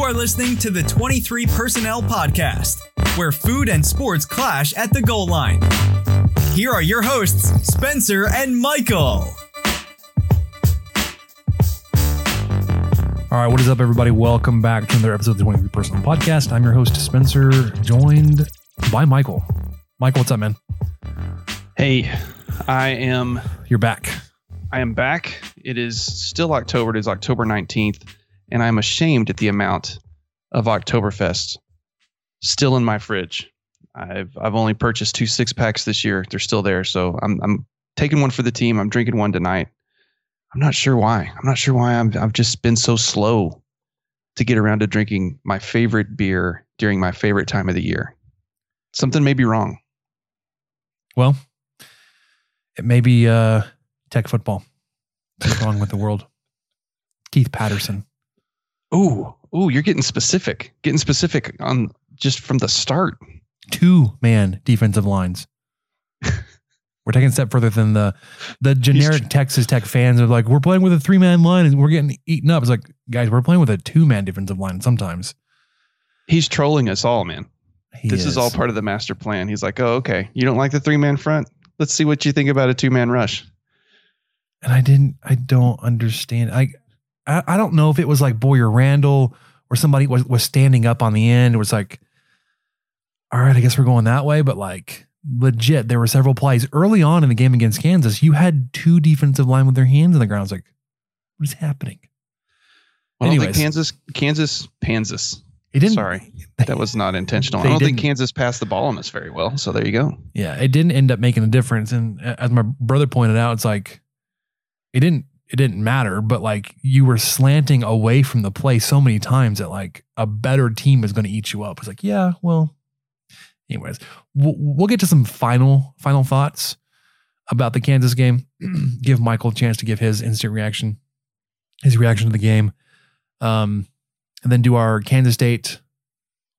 You are listening to the 23 Personnel Podcast, where food and sports clash at the goal line. Here are your hosts, Spencer and Michael. All right, what is up, everybody? Welcome back to another episode of the 23 Personnel Podcast. I'm your host, Spencer, joined by Michael. Michael, what's up, man? Hey, I am You're back. I am back. It is still October. It is October 19th, and I'm ashamed at the amount of Oktoberfest still in my fridge. I've I've only purchased two six packs this year. They're still there, so I'm I'm taking one for the team. I'm drinking one tonight. I'm not sure why. I'm not sure why I'm I've just been so slow to get around to drinking my favorite beer during my favorite time of the year. Something may be wrong. Well, it may be uh, tech football. What's wrong with the world? Keith Patterson. Ooh, ooh, you're getting specific. Getting specific on just from the start. Two man defensive lines. We're taking a step further than the the generic Texas Tech fans are like, we're playing with a three man line and we're getting eaten up. It's like, guys, we're playing with a two man defensive line sometimes. He's trolling us all, man. He this is. all part of the master plan. He's like, oh, okay. You don't like the three man front? Let's see what you think about a two man rush. and I didn't I don't understand. I I, I don't know if it was like Boyer Randall or somebody was was standing up on the end. It was like, all right, I guess we're going that way. But like legit, there were several plays early on in the game against Kansas. You had two defensive line with their hands in the ground. It's like, what is happening? I don't think Kansas, Kansas, Kansas. It didn't. Sorry, that was not intentional. I don't think. Kansas passed the ball on us very well. So there you go. Yeah, it didn't end up making a difference. And as my brother pointed out, it's like it didn't it didn't matter, but like you were slanting away from the play so many times that like a better team is going to eat you up. It's like, yeah, well, anyways, we'll, we'll get to some final final thoughts about the Kansas game. give Michael a chance to give his instant reaction, his reaction to the game, um, and then do our Kansas State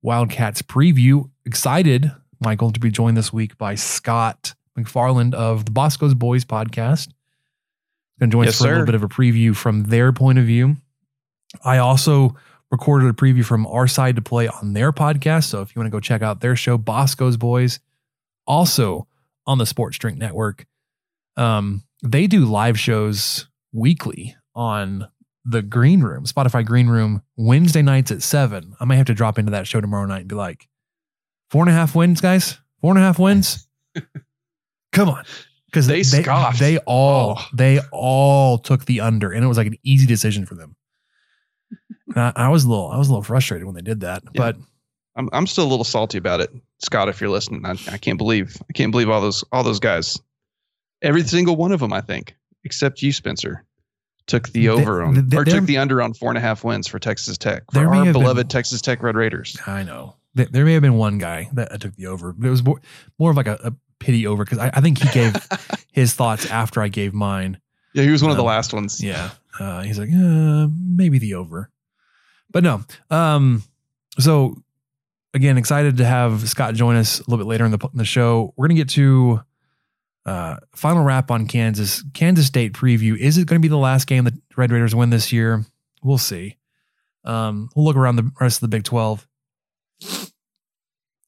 Wildcats preview. Excited, Michael, to be joined this week by Scott McFarland of the Boscoe's Boys podcast. Going to join Yes, us for a little bit of a preview from their point of view. I also recorded a preview from our side to play on their podcast. So if you want to go check out their show, Boscoe's Boys, also on the Sports Drink Network, um, they do live shows weekly on the Green Room, Spotify Green Room, Wednesday nights at seven. I may have to drop into that show tomorrow night and be like, four and a half wins, guys. Four and a half wins. Come on, because They scoffed. They all, Oh. they all took the under, and it was like an easy decision for them. I, I was a little, I was a little frustrated when they did that, Yeah. but I'm I'm still a little salty about it, Scott. If you're listening, I, I can't believe I can't believe all those all those guys. Every single one of them, I think, except you, Spencer, took the They- over on they- or took the under on four and a half wins for Texas Tech for our have been- beloved Texas Tech Red Raiders. I know There- there may have been one guy that took the over, but it was more, more of like a, a pity over because I, I think he gave his thoughts after I gave mine. Yeah, he was one of the Um, last ones. Yeah. Uh, he's like, uh, maybe the over. But no. Um, so again, excited to have Scott join us a little bit later in the, in the show. We're going to get to uh, final wrap on Kansas. Kansas State preview. Is it going to be the last game that Red Raiders win this year? We'll see. Um, we'll look around the rest of the Big 12,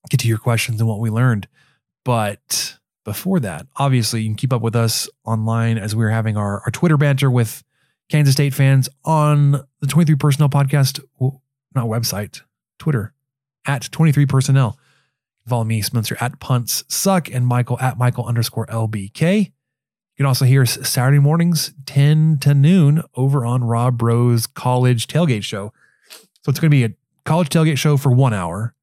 get to your questions and what we learned. But before that, obviously, you can keep up with us online as we're having our, our Twitter banter with Kansas State fans on the 23 Personnel Podcast, not website, Twitter at 23 Personnel. Follow me, Spencer at Punts Suck, and Michael at Michael underscore LBK. You can also hear us Saturday mornings, 10 to noon, over on Rob Rose College Tailgate Show. So it's going to be a college tailgate show for one hour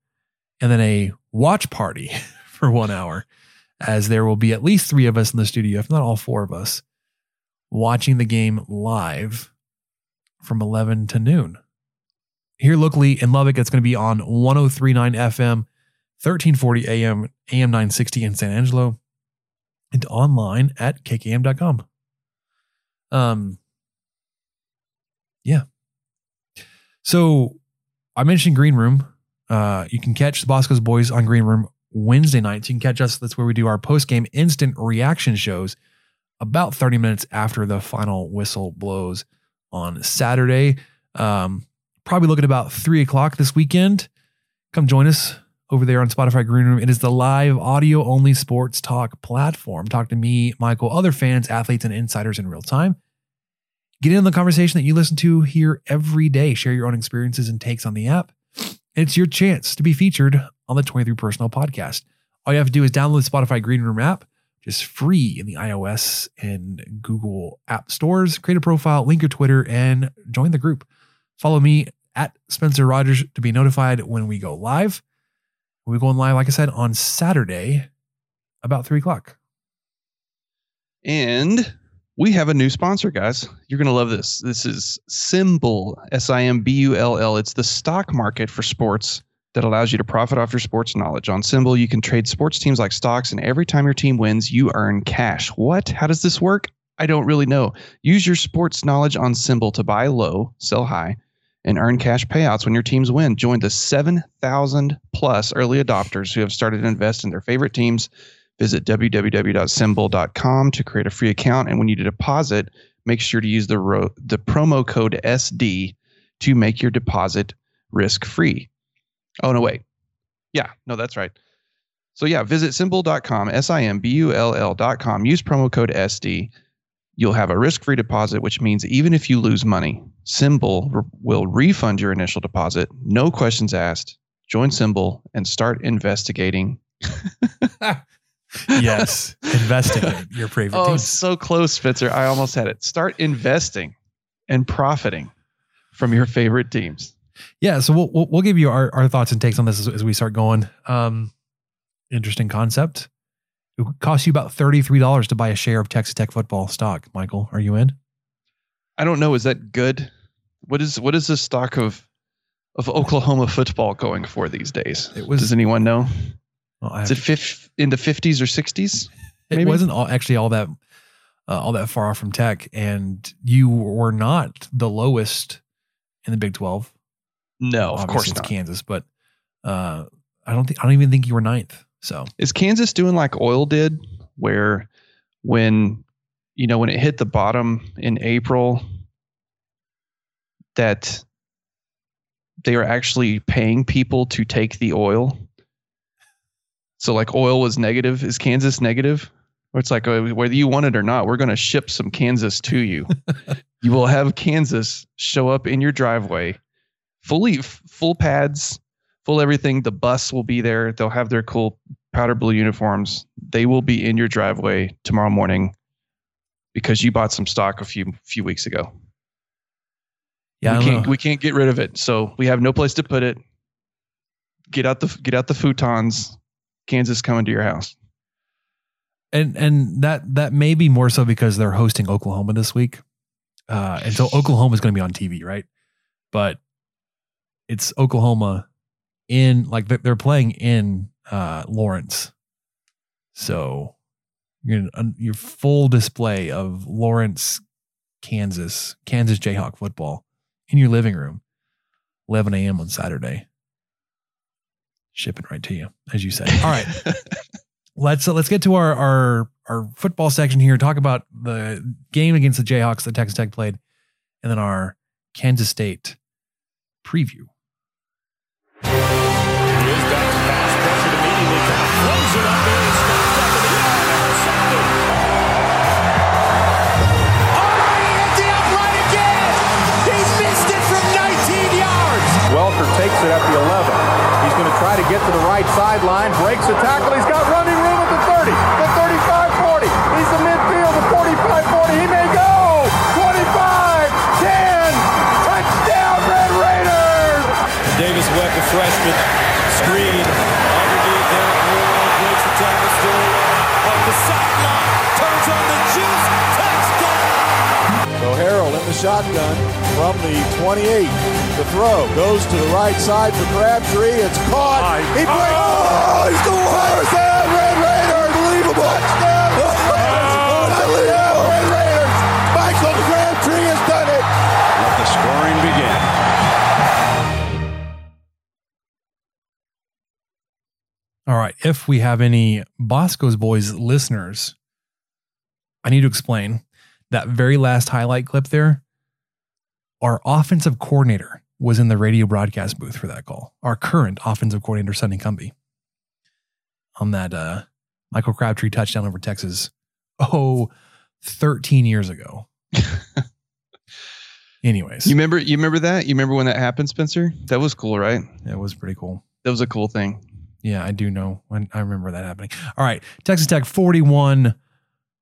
and then a watch party for one hour, as there will be at least three of us in the studio, if not all four of us, watching the game live from 11 to noon. here locally in Lubbock, it's going to be on 1039 FM, 1340 AM, AM 960 in San Angelo, and online at kkam.com. Um, yeah. So I mentioned Green Room. Uh, you can catch the Boscoe's Boys on Green Room Wednesday nights. You can catch us. That's where we do our post game instant reaction shows about 30 minutes after the final whistle blows on Saturday. Um, probably looking about three o'clock this weekend. Come join us over there on Spotify Green Room. It is the live audio only sports talk platform. Talk to me, Michael, other fans, athletes, and insiders in real time. Get in the conversation that you listen to here every day. Share your own experiences and takes on the app. It's your chance to be featured on the 23 Personal podcast. All you have to do is download the Spotify Green Room app, just free in the iOS and Google app stores. Create a profile, link your Twitter, and join the group. Follow me at Spencer Rogers to be notified when we go live. We're going live, like I said, on Saturday about three o'clock. And we have a new sponsor, guys. You're going to love this. This is SimBull, S I M B U L L. It's the stock market for sports that allows you to profit off your sports knowledge. On SimBull, you can trade sports teams like stocks, and every time your team wins, you earn cash. What? How does this work? I don't really know. Use your sports knowledge on SimBull to buy low, sell high, and earn cash payouts when your teams win. Join the 7,000 plus early adopters who have started to invest in their favorite teams. Visit www.simbull.com to create a free account. And when you deposit, make sure to use the, ro- the promo code SD to make your deposit risk free. Oh, no, wait. Yeah, no, that's right. So, yeah, visit simbull.com, S I M B U L L.com. Use promo code SD. You'll have a risk free deposit, which means even if you lose money, SimBull will refund your initial deposit. No questions asked. Join SimBull and start investigating. yes, investigate your favorite Oh, teams. so close, Spitzer. I almost had it. Start investing and profiting from your favorite teams. Yeah, so we'll we'll, we'll give you our, our thoughts and takes on this as, as we start going. Um, interesting concept. It would cost you about thirty three dollars to buy a share of Texas Tech football stock. Michael, are you in? I don't know. Is that good? What is what is the stock of of Oklahoma football going for these days? It was- Does anyone know? Well, Is it fif- in the fifties or sixties? it wasn't all, actually all that uh, all that far off from Tech, and you were not the lowest in the Big Twelve. No, of course it's not. Kansas, but uh, I don't think I don't even think you were ninth. So Is Kansas doing like oil did, where when you know when it hit the bottom in April, that they are actually paying people to take the oil. So like oil was negative. Is Kansas negative? Or it's like uh, whether you want it or not, we're going to ship some Kansas to you. you will have Kansas show up in your driveway, fully full pads, full everything. The bus will be there. They'll have their cool powder blue uniforms. They will be in your driveway tomorrow morning because you bought some stock a few few weeks ago. yeah, we can't know. we can't get rid of it. So we have no place to put it. Get out the get out the futons. Kansas coming to your house. and and that that may be more so because they're hosting Oklahoma this week, uh, and so Oklahoma is going to be on TV, right? But it's Oklahoma in like they're- playing in uh, Lawrence, so you're your full display of Lawrence, Kansas, Kansas Jayhawk football in your living room, 11 a.m. on Saturday. Shipping right to you, as you say. All right let's uh, let's get to our our our football section here. Talk about the game against the Jayhawks that Texas Tech played, and then our Kansas State preview. Going to try to get to the right sideline, breaks a tackle. He's got running room at the 30, the 35 40. He's the midfield, the 45 40. He may go. 25 10. Touchdown, Red Raiders. Davis Webb, the freshman, screen underneath there. Moore breaks the tackle, still up the sideline, turns on the juice, touchdown. So Harrell in the shotgun from the 28. The throw goes to the right side for Crabtree. It's caught. He breaks. Oh, he scores! Touchdown, Red Raiders! Unbelievable! Touchdown! Unbelievable! Red Raiders! Michael Crabtree has done it. Let the scoring begin. All right. If we have any Boscoe's Boys listeners, I need to explain that very last highlight clip there. Our offensive coordinator was in the radio broadcast booth for that call. Our current offensive coordinator, Sonny Cumbie, on that uh, Michael Crabtree touchdown over Texas. Oh, 13 years ago. Anyways, You remember? You remember that? You remember when that happened, Spencer? That was cool, right? it was pretty cool. That was a cool thing. Yeah, I do know when I remember that happening. All right. Texas Tech 41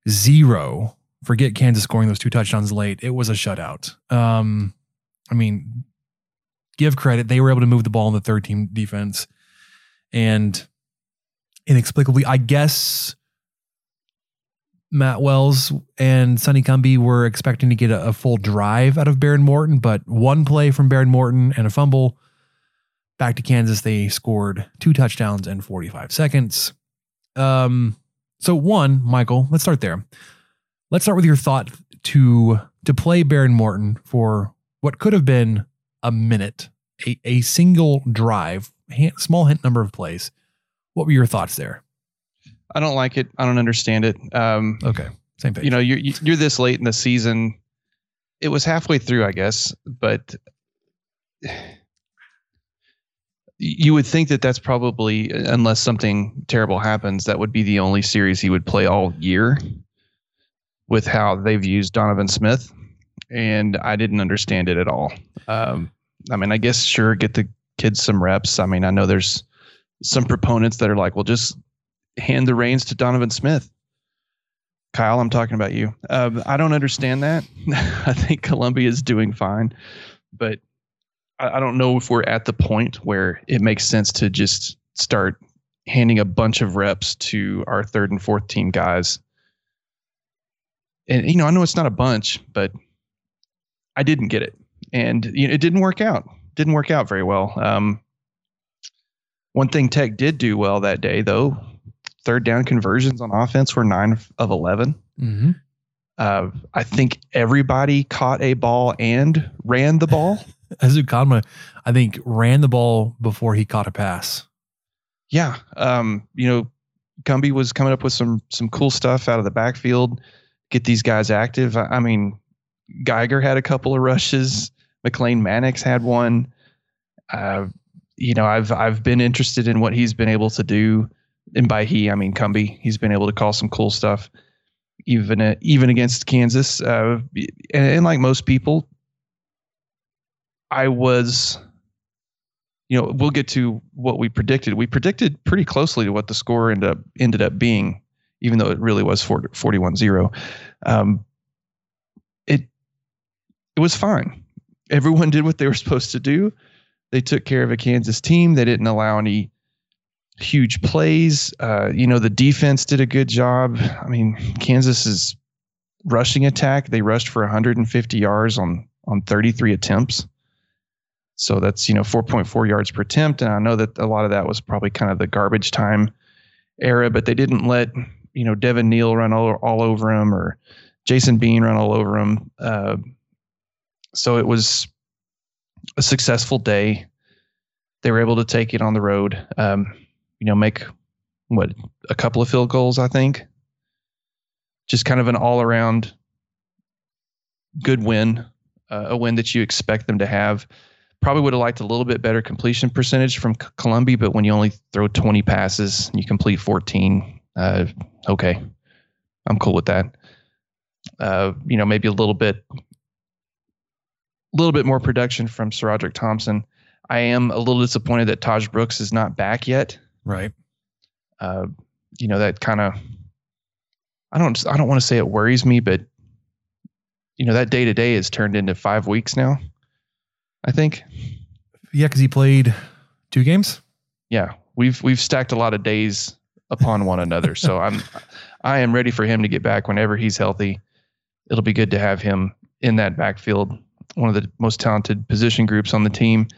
0. Forget Kansas scoring those two touchdowns late. It was a shutout. Um, I mean, give credit. They were able to move the ball in the third team defense. And inexplicably, I guess Matt Wells and Sonny Cumbie were expecting to get a, a full drive out of Behren Morton, but one play from Behren Morton and a fumble back to Kansas, they scored two touchdowns in 45 seconds. Um, so one, Michael, let's start there. Let's start with your thought to to play Behren Morton for what could have been a minute, a, a single drive, hand, small hint number of plays. What were your thoughts there? I don't like it. I don't understand it. Um, Okay, same thing. you know, you're you're this late in the season. It was halfway through, I guess, but you would think that that's probably, unless something terrible happens, that would be the only series he would play all year. With how they've used Donovan Smith, and I didn't understand it at all. Um, I mean, I guess sure, get the kids some reps. I mean, I know there's some proponents that are like, well, just hand the reins to Donovan Smith. Kyle, I'm talking about you. Um, I don't understand that. I think Colombi is doing fine, but I, I don't know if we're at the point where it makes sense to just start handing a bunch of reps to our third and fourth team guys. And you know, I know it's not a bunch, but I didn't get it, and you know, it didn't work out. Didn't work out very well. Um, one thing Tech did do well that day, though, third down conversions on offense were nine of 11. Mhm. Uh, I think everybody caught a ball and ran the ball. Ezukanma, I think, ran the ball before he caught a pass. yeah. Um, you know, Cumbie was coming up with some some cool stuff out of the backfield, get these guys active. I, I mean, Geiger had a couple of rushes. McLane Mannix had one. Uh, you know, I've I've been interested in what he's been able to do, and by he I mean Cumbie. He's been able to call some cool stuff, even uh, even against Kansas. Uh, and, and like most people, I was, you know, we'll get to what we predicted. We predicted pretty closely to what the score ended up ended up being, even though it really was 41-0. Um, it was fine. Everyone did what they were supposed to do. They took care of a Kansas team. They didn't allow any huge plays. Uh, you know, the defense did a good job. I mean, Kansas's rushing attack, they rushed for 150 yards on on 33 attempts. So that's, you know, 4.4 yards per attempt. And I know that a lot of that was probably kind of the garbage time era, but they didn't let, you know, Devin Neal run all, all over him or Jason Bean run all over him. Uh, so it was a successful day. They were able to take it on the road, um, you know, make what a couple of field goals, I think. Just kind of an all around good win, uh, a win that you expect them to have. Probably would have liked a little bit better completion percentage from C- Colombi, but when you only throw 20 passes, you complete 14. Uh, okay, I'm cool with that. Uh, you know, maybe a little bit, little bit more production from SaRodorick Thompson. I am a little disappointed that Tahj Brooks is not back yet. Right. Uh, you know, that kind of, I don't, I don't want to say it worries me, but you know, that day to day has turned into five weeks now. I think. Yeah, because he played two games. yeah, we've we've stacked a lot of days upon one another. so I'm I am ready for him to get back whenever he's healthy. It'll be good to have him in that backfield. One of the most talented position groups on the team.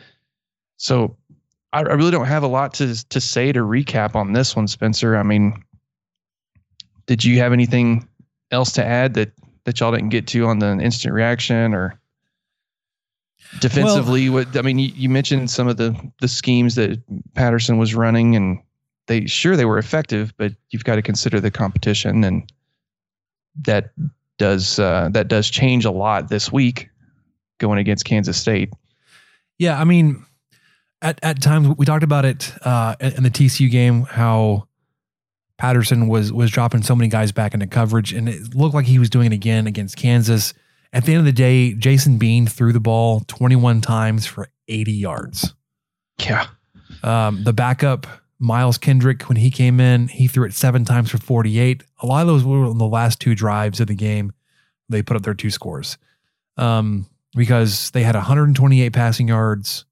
So I, I really don't have a lot to to say to recap on this one, Spencer. I mean, did you have anything else to add that that y'all didn't get to on the instant reaction or defensively? Well, what I mean, you, you mentioned some of the the schemes that Patterson was running, and they sure they were effective, but you've got to consider the competition, and that does uh, that does change a lot this week going against Kansas State. Yeah, I mean, at at times we talked about it uh, in the TCU game how Patterson was was dropping so many guys back into coverage, and it looked like he was doing it again against Kansas. At the end of the day, Jason Bean threw the ball 21 times for 80 yards. Yeah. Um, the backup Miles Kendrick, when he came in, he threw it seven times for 48. A lot of those were on the last two drives of the game. They put up their two scores um, because they had 128 passing yards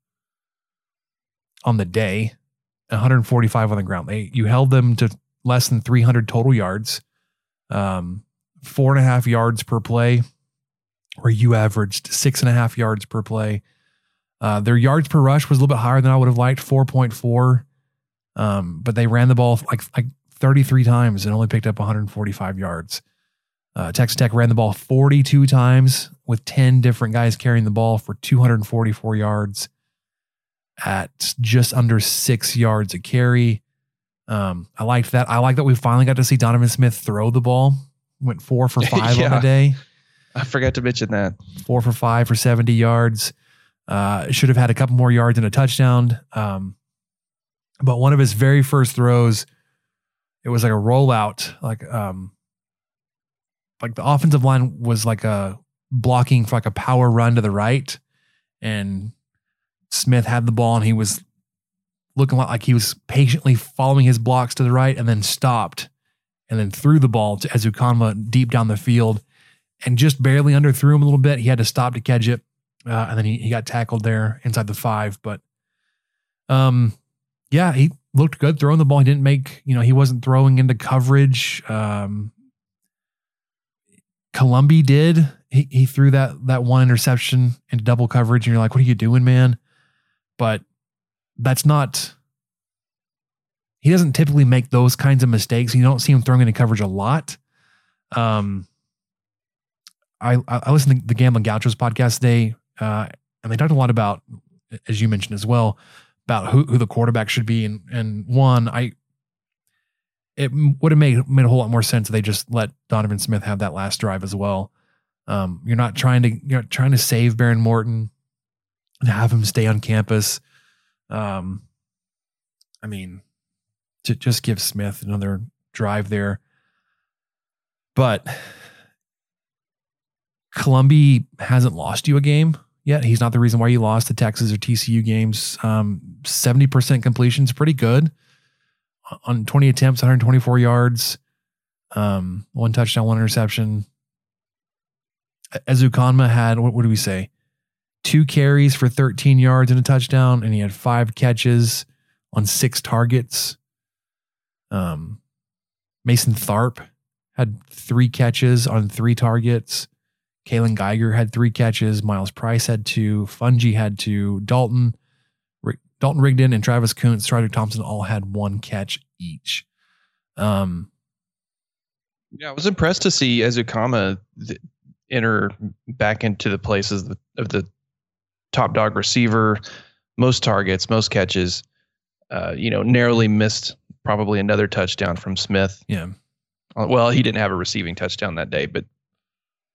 on the day, 145 on the ground. They you held them to less than 300 total yards, um, four and a half yards per play, where you averaged six and a half yards per play. Uh, their yards per rush was a little bit higher than I would have liked, 4.4. Um, but they ran the ball like like 33 times and only picked up 145 yards. Uh, Texas Tech ran the ball 42 times with 10 different guys carrying the ball for 244 yards at just under six yards a carry. Um, I liked that. I like that we finally got to see Donovan Smith throw the ball. Went four for five yeah. on the day. I forgot to mention that. Four for five for 70 yards. Uh, should have had a couple more yards and a touchdown. Um, but one of his very first throws, it was like a rollout, like um, like the offensive line was like a blocking for like a power run to the right, and Smith had the ball and he was looking like he was patiently following his blocks to the right, and then stopped, and then threw the ball to Ezukanma deep down the field, and just barely underthrew him a little bit. He had to stop to catch it, uh, and then he, he got tackled there inside the five, but um yeah, he looked good throwing the ball. He didn't make, you know, he wasn't throwing into coverage. Um, Colombi did. He, he threw that that one interception into double coverage, and you're like, what are you doing, man? But that's not. He doesn't typically make those kinds of mistakes. You don't see him throwing into coverage a lot. Um, I I listened to the Gambling Gauchos podcast today, uh, and they talked a lot about, as you mentioned as well, about who, who the quarterback should be. And, and one, I, it would have made, made a whole lot more sense if they just let Donovan Smith have that last drive as well. Um, you're not trying to, you're not trying to save Behren Morton and have him stay on campus. Um, I mean, to just give Smith another drive there. But Colombi hasn't lost you a game yet. He's not the reason why you lost the Texas or TCU games. Um, 70% completion is pretty good on 20 attempts, 124 yards, um, one touchdown, one interception. Ezukanma had, what, what do we say? Two carries for 13 yards and a touchdown, and he had five catches on six targets. Um, Mason Tharp had three catches on three targets. Kaylon Geiger had three catches. Myles Price had two. Fouonji had two. Dalton, Dalton Rigdon, and Travis Koontz, Strider Thompson all had one catch each. Um, yeah, I was impressed to see Ezukanma enter back into the places of the, of the top dog receiver, most targets, most catches. Uh, you know, narrowly missed probably another touchdown from Smith. Yeah. Uh, well, he didn't have a receiving touchdown that day, but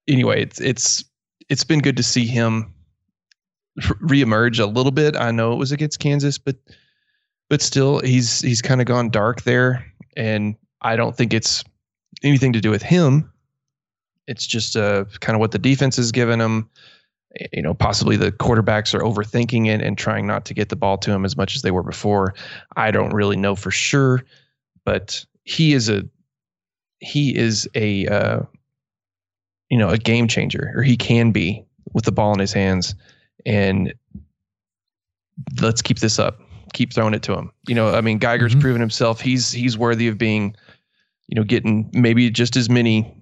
anyway, it's it's it's been good to see him reemerge a little bit. I know it was against Kansas, but but still, he's he's kind of gone dark there, and I don't think it's anything to do with him. It's just uh, kind of what the defense has given him. You know, possibly the quarterbacks are overthinking it and trying not to get the ball to him as much as they were before. I don't really know for sure, but he is a he is a uh, you know, a game changer, or he can be with the ball in his hands. And let's keep this up. Keep throwing it to him. You know, I mean, Geiger's mm-hmm. proven himself. He's he's worthy of being, you know, getting maybe just as many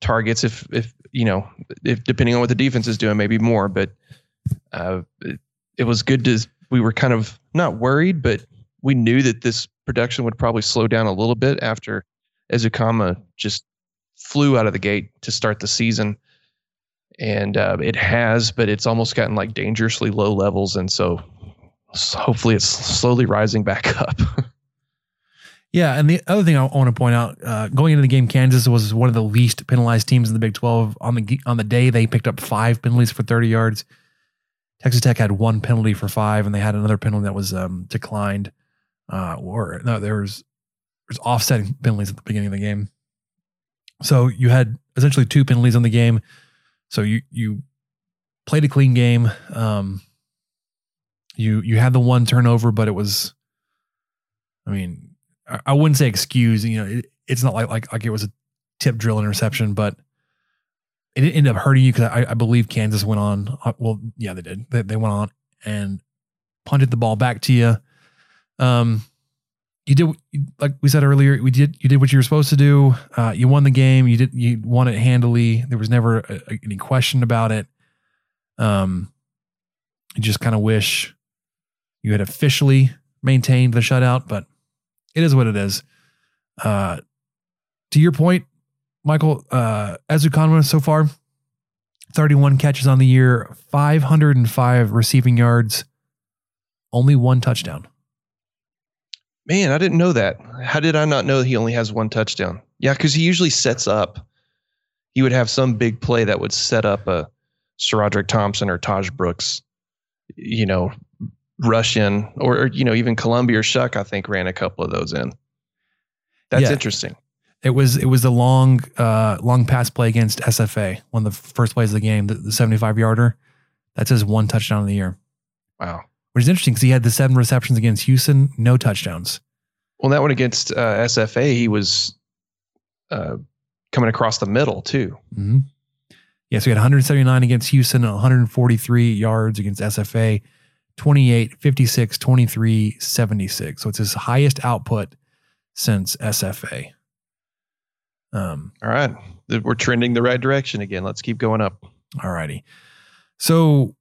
targets, if if you know, if depending on what the defense is doing, maybe more. But uh, it, it was good to. We were kind of not worried, but we knew that this production would probably slow down a little bit after Ezukanma just flew out of the gate to start the season. And uh, it has, but it's almost gotten like dangerously low levels. And so hopefully it's slowly rising back up. Yeah, and the other thing I want to point out, uh, going into the game, Kansas was one of the least penalized teams in the Big Twelve. On the on the day, they picked up five penalties for thirty yards. Texas Tech had one penalty for five, and they had another penalty that was um, declined. Uh, or no, there was there's offsetting penalties at the beginning of the game. So you had essentially two penalties on the game. So you you played a clean game. Um, you you had the one turnover, but it was, I mean, I, I wouldn't say excuse. You know, it, it's not like like like it was a tip drill interception, but it didn't end up hurting you because I, I believe Kansas went on. uh, Well, yeah, they did. They, they went on and punted the ball back to you. Um, you did like we said earlier. We did you did what you were supposed to do. Uh, you won the game. You did you won it handily. There was never a, a- any question about it. Um, you just kind of wish you had officially maintained the shutout, but it is what it is. Uh, to your point, Michael, uh, Ezukanma so far, 31 catches on the year, 505 receiving yards, only one touchdown. Man, I didn't know that. How did I not know he only has one touchdown? Yeah, because he usually sets up. He would have some big play that would set up a SaRodorick Thompson or Tahj Brooks, you know, rush in, or, or you know, even Colombi or Shough. I think ran a couple of those in. That's Yeah. interesting. It was it was a long uh, long pass play against SFA, one of the first plays of the game, the, the 75 yarder. That's his one touchdown of the year, Wow. Which is interesting because he had the seven receptions against Houston, no touchdowns. Well, that one against uh, SFA, he was uh, coming across the middle too. Mm-hmm. Yeah, so he had 179 against Houston and 143 yards against SFA, 28, 56, 23, 76. So it's his highest output since SFA. Um, All right, we're trending the right direction again. Let's keep going up. all righty. So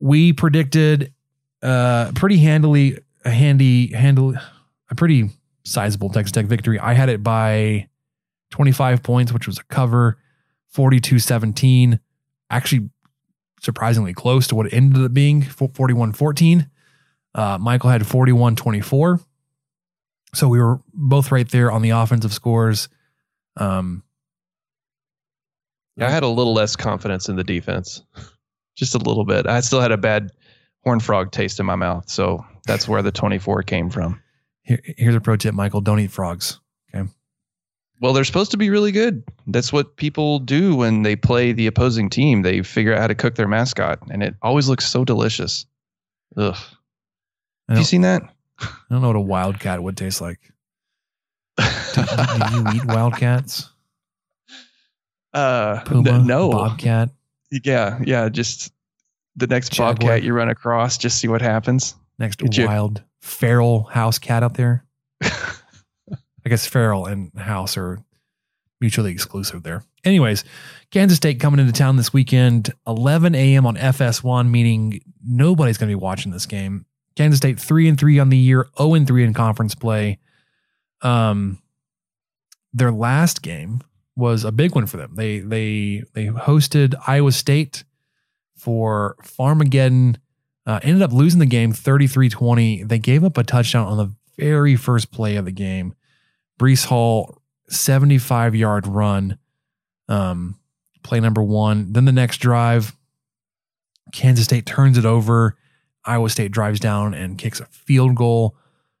we predicted uh pretty handily a handy handle a pretty sizable Texas Tech victory. I had it by 25 points, which was a cover, 42-17. Actually surprisingly close to what it ended up being, 41-14. Uh, Michael had 41-24. So we were both right there on the offensive scores. Um, I had a little less confidence in the defense, just a little bit. I still had a bad horn frog taste in my mouth, so that's where the 24 came from. here, here's a pro tip, Michael. Don't eat frogs. Okay. Well, they're supposed to be really good. That's what people do when they play the opposing team. They figure out how to cook their mascot, and it always looks so delicious. Ugh. Have you seen that? I don't know what a wildcat would taste like. Do, do you eat wildcats? uh, Puma, no. bobcat. Yeah, yeah. Just the next Jaguar. bobcat you run across, just see what happens. Next Did you- wild feral house cat out there. I guess feral and house are mutually exclusive there. Anyways, Kansas State coming into town this weekend, 11 a.m. on FS1, meaning nobody's going to be watching this game. Kansas State three and three on the year, 0 and three in conference play. Um, their last game was a big one for them. They they they hosted Iowa State for Farmageddon. Uh, ended up losing the game 33-20. They gave up a touchdown on the very first play of the game. Breece Hall, 75 yard run. Um, play number one. Then the next drive, Kansas State turns it over. Iowa State drives down and kicks a field goal.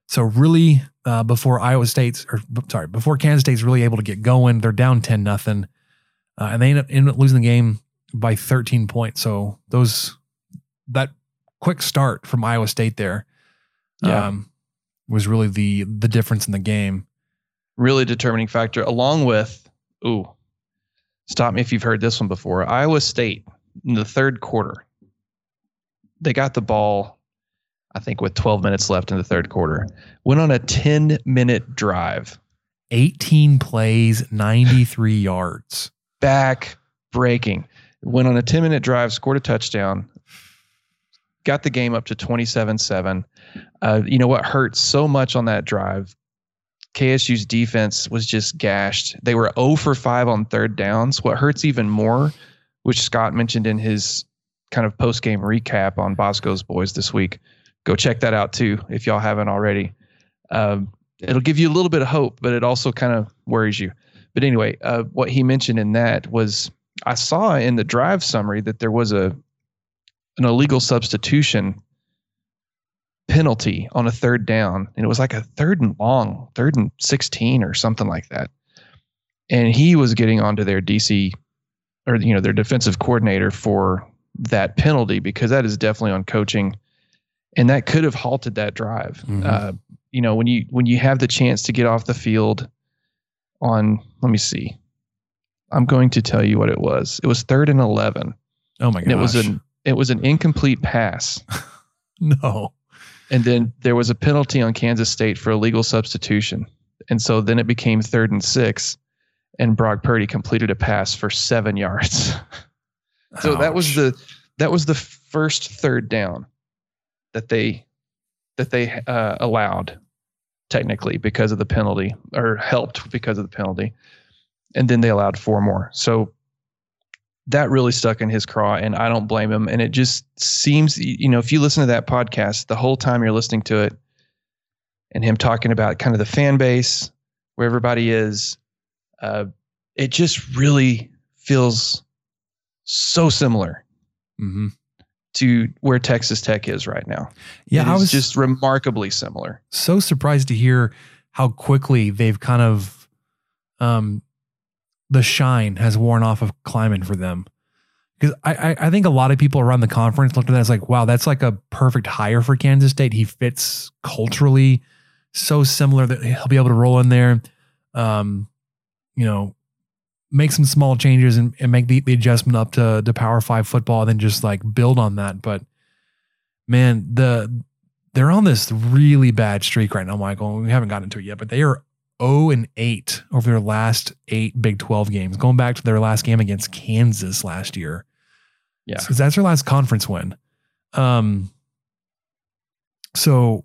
So really, uh, before Iowa State's or sorry, before Kansas State's really able to get going, they're down ten nothing, uh, and they end up, end up losing the game by 13 points. So those that quick start from Iowa State there, Yeah. um, was really the the difference in the game. really determining factor, along with, ooh, stop me if you've heard this one before. Iowa State in the third quarter, they got the ball, I think, with 12 minutes left in the third quarter, went on a 10 minute drive 18 plays, 93 yards. back, breaking. Went on a 10 minute drive, scored a touchdown, got the game up to 27 7. Uh, you know what hurt so much on that drive? KSU's defense was just gashed. They were 0 for 5 on third downs. What hurts even more, which Scott mentioned in his kind of post game recap on Boscoe's Boys this week, go check that out too if y'all haven't already. Um, it'll give you a little bit of hope, but it also kind of worries you. But anyway, uh, what he mentioned in that was I saw in the drive summary that there was a an illegal substitution penalty on a third down, and it was like a third and long, third and sixteen or something like that. And he was getting onto their DC or you know their defensive coordinator for that penalty because that is definitely on coaching, and that could have halted that drive. Mhm. Uh, you know when you when you have the chance to get off the field on let me see i'm going to tell you what it was. It was third and 11 Oh my and it was an it was an incomplete pass. No. and then there was a penalty on kansas state for illegal substitution. And so then it became third and six and brock purdy completed a pass for seven yards. So that was the that was the first third down that they that they uh, allowed technically because of the penalty or helped because of the penalty and then they allowed four more so that really stuck in his craw and i don't blame him and it just seems you know if you listen to that podcast the whole time you're listening to it and him talking about kind of the fan base where everybody is uh, it just really feels so similar Mhm. to where Texas Tech is right now. Yeah, It I was just remarkably similar. so surprised to hear how quickly they've kind of um the shine has worn off of Klieman for them. Because I, I I think a lot of people around the conference looked at that as like, wow, that's like a perfect hire for Kansas State. He fits culturally so similar that he'll be able to roll in there. Um, you know, make some small changes and, and make the, the adjustment up to to power five football and then just like build on that. But man, the they're on this really bad streak right now, Michael. We haven't gotten into it yet, but they are 0 and 8 over their last eight Big 12 games, going back to their last game against Kansas last year. Yeah. So that's their last conference win. Um, so,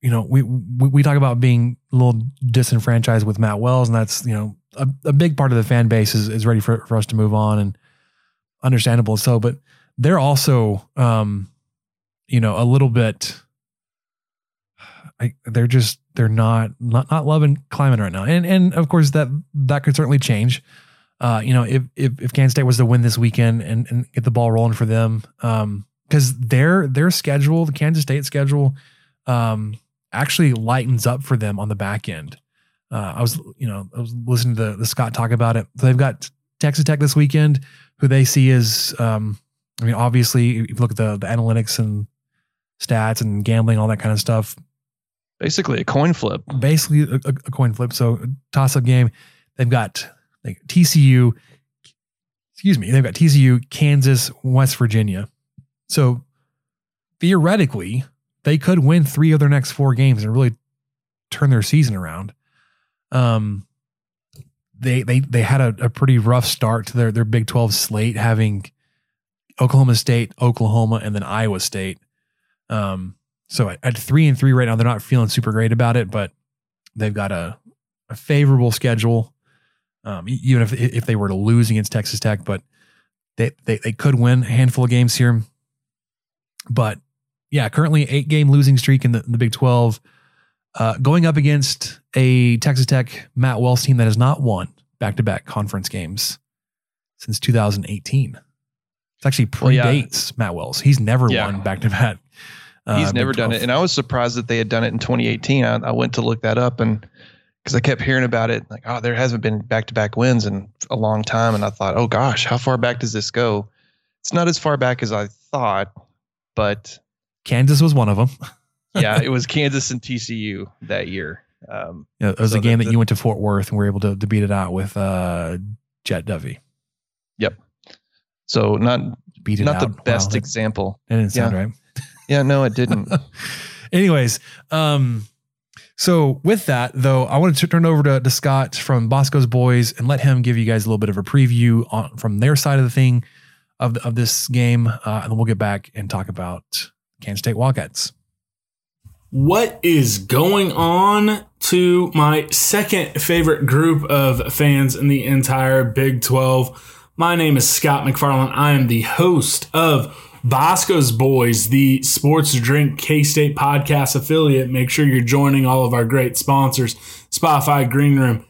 you know, we, we, we talk about being a little disenfranchised with Matt Wells, and that's, you know, a, a big part of the fan base is, is ready for, for us to move on and understandable. So, but they're also, um, you know, a little bit, I, they're just they're not not not loving Klieman right now, and and of course that that could certainly change. Uh, you know, if if if Kansas State was to win this weekend and and get the ball rolling for them, um, because their their schedule, the Kansas State schedule, um, actually lightens up for them on the back end. Uh, I was you know I was listening to the, the Scott talk about it. So they've got Texas Tech this weekend, who they see as um, I mean, obviously, if you look at the the analytics and stats and gambling, all that kind of stuff, Basically a coin flip. basically a, a- coin flip. So toss up game. They've got like TCU. Excuse me. They've got TCU, Kansas, West Virginia. So theoretically, they could win three of their next four games and really turn their season around. Um, they they they had a, a pretty rough start to their their Big Twelve slate, having Oklahoma State, Oklahoma, and then Iowa State. Um, so at, at three and three right now, they're not feeling super great about it, but they've got a, a favorable schedule. Um, even if if they were to lose against Texas Tech, but they, they they could win a handful of games here. But yeah, currently eight game losing streak in the, in the Big Twelve, uh, going up against a Texas Tech Matt Wells team that has not won back to back conference games since 2018. It's actually Well, yeah. predates Matt Wells. He's never Yeah. won back to back. He's never done it. And I was surprised that they had done it in 2018. I, I went to look that up and because I kept hearing about it, like, oh, there hasn't been back to back wins in a long time. And I thought, oh gosh, how far back does this go? It's not as far back as I thought, but Kansas was one of them. yeah, it was Kansas and TCU that year. Um, Yeah, it was So a game the- that you went to Fort Worth and were able to, to beat it out with uh, Jett Duffey. Yep. So not Beat it not out. the Wow, best that- example. that didn't sound yeah. right. Yeah, no, it didn't. Anyways, um, So with that, though, I wanted to turn over to, to Scott from Boscoe's Boys and let him give you guys a little bit of a preview on from their side of the thing of the, of this game, uh, and then we'll get back and talk about Kansas State Wildcats. What is going on to my second favorite group of fans in the entire Big 12? My name is Scott McFarland. I am the host of Boscoe's Boys, the sports drink K State podcast affiliate. Make sure you're joining all of our great sponsors, Spotify, Green Room,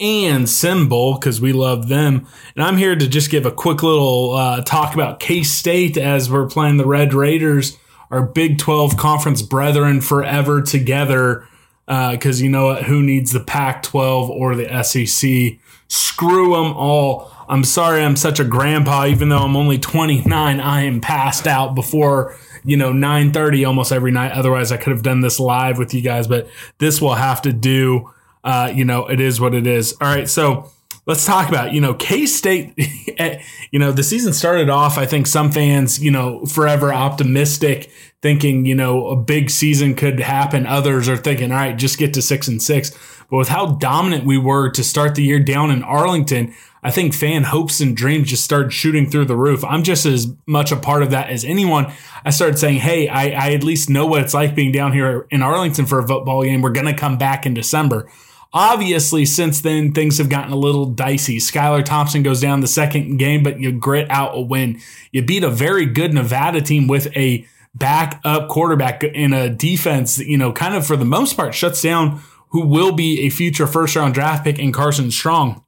and SimBull, because we love them. And I'm here to just give a quick little uh, talk about K State as we're playing the Red Raiders our Big 12 conference brethren forever together. Because uh, you know what? Who needs the Pac 12 or the SEC? Screw them all. I'm sorry I'm such a grandpa, even though I'm only 29. I am passed out before you know 9:30 almost every night. Otherwise, I could have done this live with you guys, but this will have to do. Uh, you know, it is what it is. All right, so let's talk about you know K State. you know the season started off. I think some fans you know forever optimistic, thinking you know a big season could happen. Others are thinking, all right, just get to six and six. But with how dominant we were to start the year down in Arlington, I think fan hopes and dreams just started shooting through the roof. I'm just as much a part of that as anyone. I started saying, hey, I, I at least know what it's like being down here in Arlington for a football game. We're going to come back in December. Obviously, since then, things have gotten a little dicey. Skylar Thompson goes down the second game, but you grit out a win. You beat a very good Nevada team with a backup quarterback in a defense, you know, kind of for the most part shuts down who will be a future first round draft pick in Carson Strong.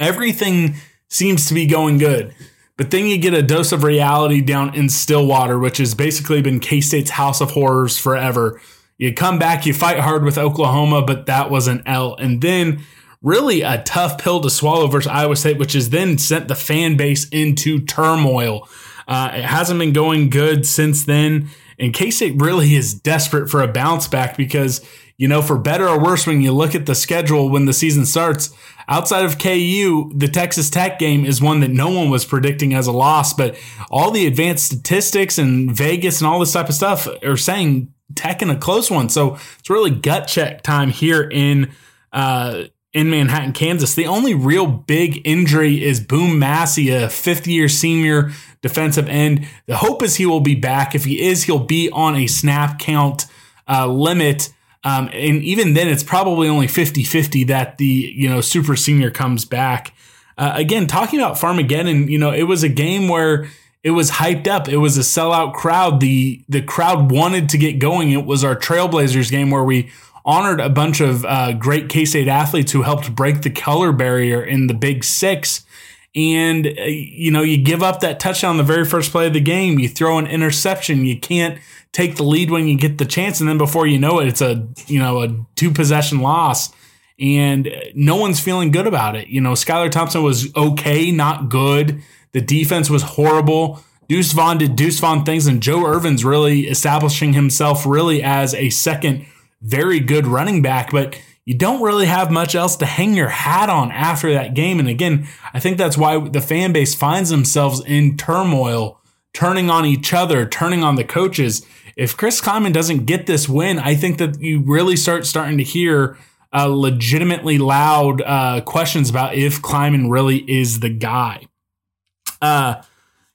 Everything seems to be going good. But then you get a dose of reality down in Stillwater, which has basically been K State's house of horrors forever. You come back, you fight hard with Oklahoma, but that was an L. And then really a tough pill to swallow versus Iowa State, which has then sent the fan base into turmoil. Uh, it hasn't been going good since then. And K State really is desperate for a bounce back because, you know, for better or worse, when you look at the schedule when the season starts, outside of KU, the Texas Tech game is one that no one was predicting as a loss. But all the advanced statistics and Vegas and all this type of stuff are saying Tech in a close one. So it's really gut check time here in uh, in Manhattan, Kansas. The only real big injury is Boom Massey, a fifth year senior defensive end. The hope is he will be back. If he is, he'll be on a snap count uh, limit. Um, and even then, it's probably only 50 50 that the you know super senior comes back. Uh, again, talking about Farmageddon, you know, it was a game where it was hyped up. It was a sellout crowd. The the crowd wanted to get going. It was our Trailblazers game where we honored a bunch of uh, great K State athletes who helped break the color barrier in the Big Six. And uh, you know, you give up that touchdown the very first play of the game. You throw an interception. You can't take the lead when you get the chance, and then before you know it, it's a you know a two possession loss. And no one's feeling good about it. You know, Skylar Thompson was okay, not good. The defense was horrible. Deuce Vaughn did Deuce Vaughn things, and Joe Ervin's really establishing himself really as a second very good running back, but you don't really have much else to hang your hat on after that game. And again, I think that's why the fan base finds themselves in turmoil, turning on each other, turning on the coaches. If Chris Klieman doesn't get this win, I think that you really start starting to hear uh, legitimately loud uh, questions about if Klieman really is the guy. Uh,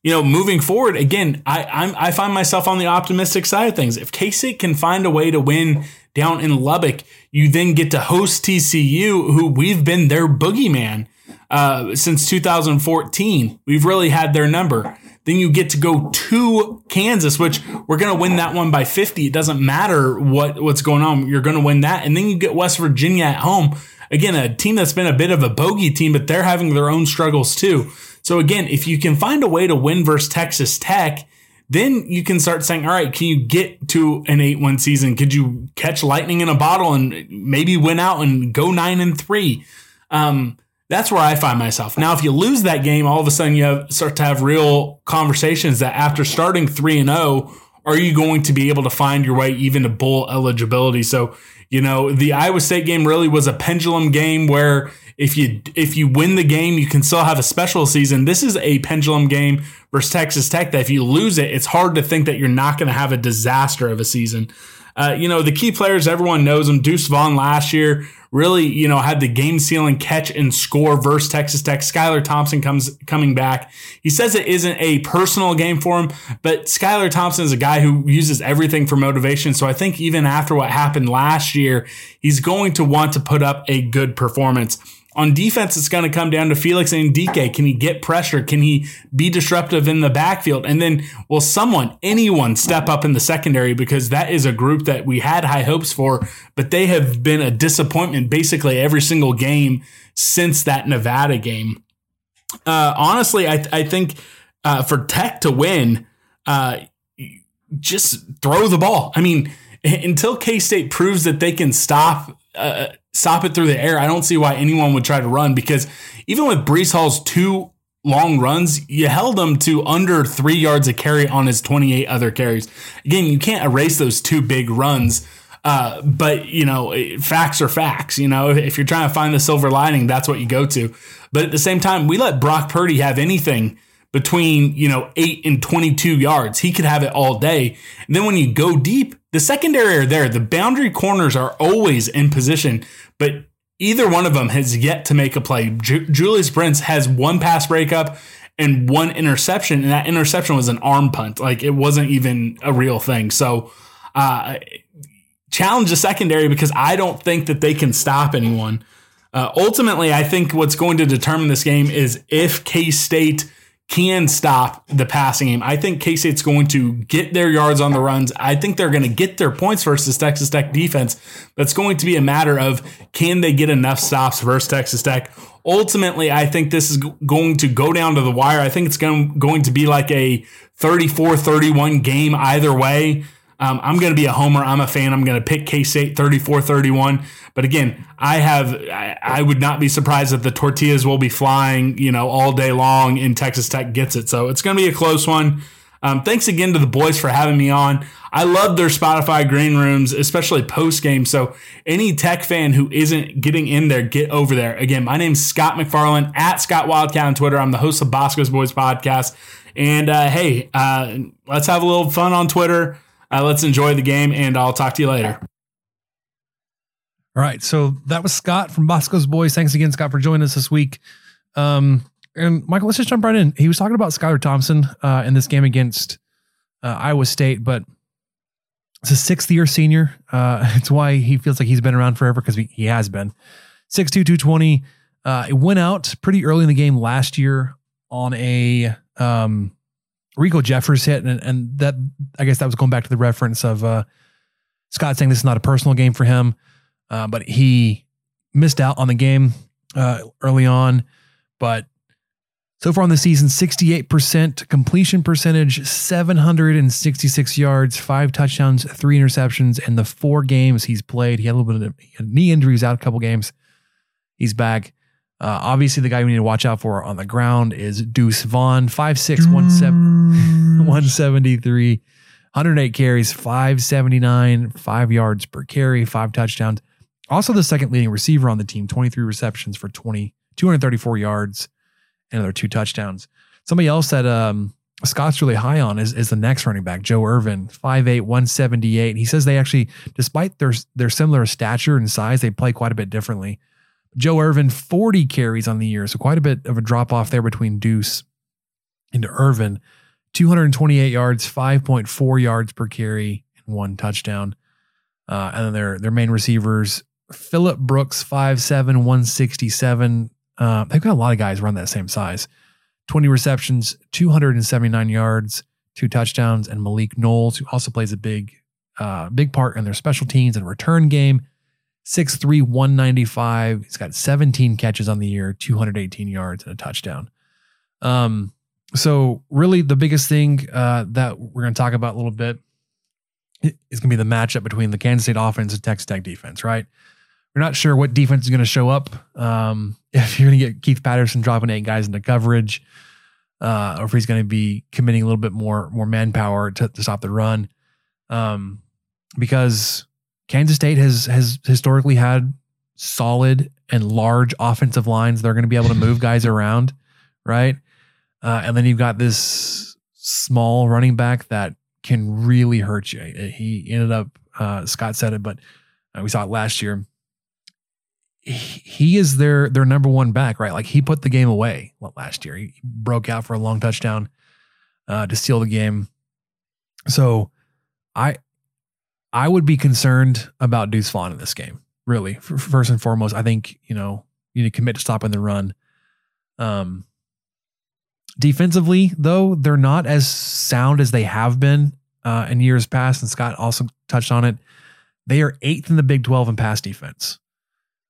you know, moving forward, again, I I'm, i find myself on the optimistic side of things. If K State can find a way to win down in Lubbock, you then get to host TCU, who we've been their boogeyman uh, since 2014. We've really had their number. Then you get to go to Kansas, which we're going to win that one by 50. It doesn't matter what what's going on. You're going to win that. And then you get West Virginia at home. Again, a team that's been a bit of a bogey team, but they're having their own struggles too. So again, if you can find a way to win versus Texas Tech, then you can start saying, all right, can you get to an 8 1 season? Could you catch lightning in a bottle and maybe win out and go 9 and 3? Um, that's where I find myself. Now, if you lose that game, all of a sudden you have, start to have real conversations that after starting 3 and 0, are you going to be able to find your way even to bowl eligibility? So, you know, the Iowa State game really was a pendulum game where if you if you win the game, you can still have a special season. This is a pendulum game versus Texas Tech that if you lose it, it's hard to think that you're not going to have a disaster of a season. Uh, you know, the key players, everyone knows them. Deuce Vaughn last year really, you know, had the game sealing catch and score versus Texas Tech. Skylar Thompson comes coming back. He says it isn't a personal game for him, but Skylar Thompson is a guy who uses everything for motivation. So I think even after what happened last year, he's going to want to put up a good performance. On defense, it's going to come down to Felix and DK. Can he get pressure? Can he be disruptive in the backfield? And then will someone, anyone step up in the secondary? Because that is a group that we had high hopes for, but they have been a disappointment basically every single game since that Nevada game. Uh, honestly, I, I think uh, for Tech to win, uh, just throw the ball. I mean, until K State proves that they can stop uh, stop it through the air, I don't see why anyone would try to run because even with Breece Hall's two long runs, you held him to under three yards a carry on his 28 other carries. Again, you can't erase those two big runs. Uh, but you know, facts are facts. You know, if you're trying to find the silver lining, that's what you go to. But at the same time, we let Brock Purdy have anything between you know eight and 22 yards. He could have it all day. And then when you go deep, the secondary are there. The boundary corners are always in position, but either one of them has yet to make a play. Ju- Julius Brents has one pass breakup and one interception, and that interception was an arm punt. Like it wasn't even a real thing. So, uh, challenge the secondary because I don't think that they can stop anyone. Uh, ultimately, I think what's going to determine this game is if K State can stop the passing game. I think K State's going to get their yards on the runs. I think they're going to get their points versus Texas Tech defense. That's going to be a matter of can they get enough stops versus Texas Tech. Ultimately, I think this is going to go down to the wire. I think it's going, going to be like a 34 31 game either way. Um, I'm going to be a homer. I'm a fan. I'm going to pick K State 34 31. But again, I have, I, I, would not be surprised that the tortillas will be flying, you know, all day long and Texas Tech gets it. So it's going to be a close one. Um, thanks again to the boys for having me on. I love their Spotify green rooms, especially post game. So any tech fan who isn't getting in there, get over there. Again, my name's Scott McFarland at Scott Wildcat on Twitter. I'm the host of Boscoe's Boys podcast. And uh, hey, uh, let's have a little fun on Twitter. Uh, let's enjoy the game, and I'll talk to you later. All right. So that was Scott from Boscoe's Boys. Thanks again, Scott, for joining us this week. Um, and Michael, let's just jump right in. He was talking about Skylar Thompson uh, in this game against uh, Iowa State, but it's a sixth year senior. Uh, it's why he feels like he's been around forever because he has been. 6'2, 220. Uh, it went out pretty early in the game last year on a um, Riko Jeffers hit, and, and that I guess that was going back to the reference of uh, Scott saying this is not a personal game for him, uh, but he missed out on the game uh, early on. But so far in the season, 68% completion percentage, 766 yards, five touchdowns, three interceptions. and the four games he's played, he had a little bit of knee injuries out a couple games. He's back. Uh, obviously, the guy we need to watch out for on the ground is Deuce Vaughn, 5'6, 173, 108 carries, 579, five yards per carry, five touchdowns. Also, the second leading receiver on the team, 23 receptions for 20, 234 yards, and another two touchdowns. Somebody else that um, Scott's really high on is, is the next running back, Joe Ervin, 5'8, 178. He says they actually, despite their, their similar stature and size, they play quite a bit differently. Joe Ervin, 40 carries on the year. So quite a bit of a drop off there between Deuce and Ervin. 228 yards, 5.4 yards per carry, and one touchdown. Uh, and then their their main receivers, Phillip Brooks, 5'7, 167. Uh, they've got a lot of guys around that same size. 20 receptions, 279 yards, two touchdowns, and Malik Knowles, who also plays a big, uh, big part in their special teams and return game. 6'3, 195. He's got 17 catches on the year, 218 yards, and a touchdown. Um, so really the biggest thing uh, that we're going to talk about a little bit is going to be the matchup between the Kansas State offense and Texas Tech defense, right? We're not sure what defense is going to show up. Um, if you're going to get Keith Patterson dropping eight guys into coverage, uh, or if he's going to be committing a little bit more more manpower to, to stop the run, um, because Kansas State has has historically had solid and large offensive lines. They're going to be able to move guys around, right? Uh, and then you've got this small running back that can really hurt you. He ended up Uh, Scott said it, but uh, we saw it last year. He, he is their their number one back, right? Like he put the game away last year. He broke out for a long touchdown uh, to steal the game. So I I would be concerned about Deuce Vaughn in this game. Really, first and foremost, I think you know you need to commit to stopping the run. Um, defensively, though, they're not as sound as they have been uh, in years past. And Scott also touched on it. They are eighth in the Big 12 in pass defense.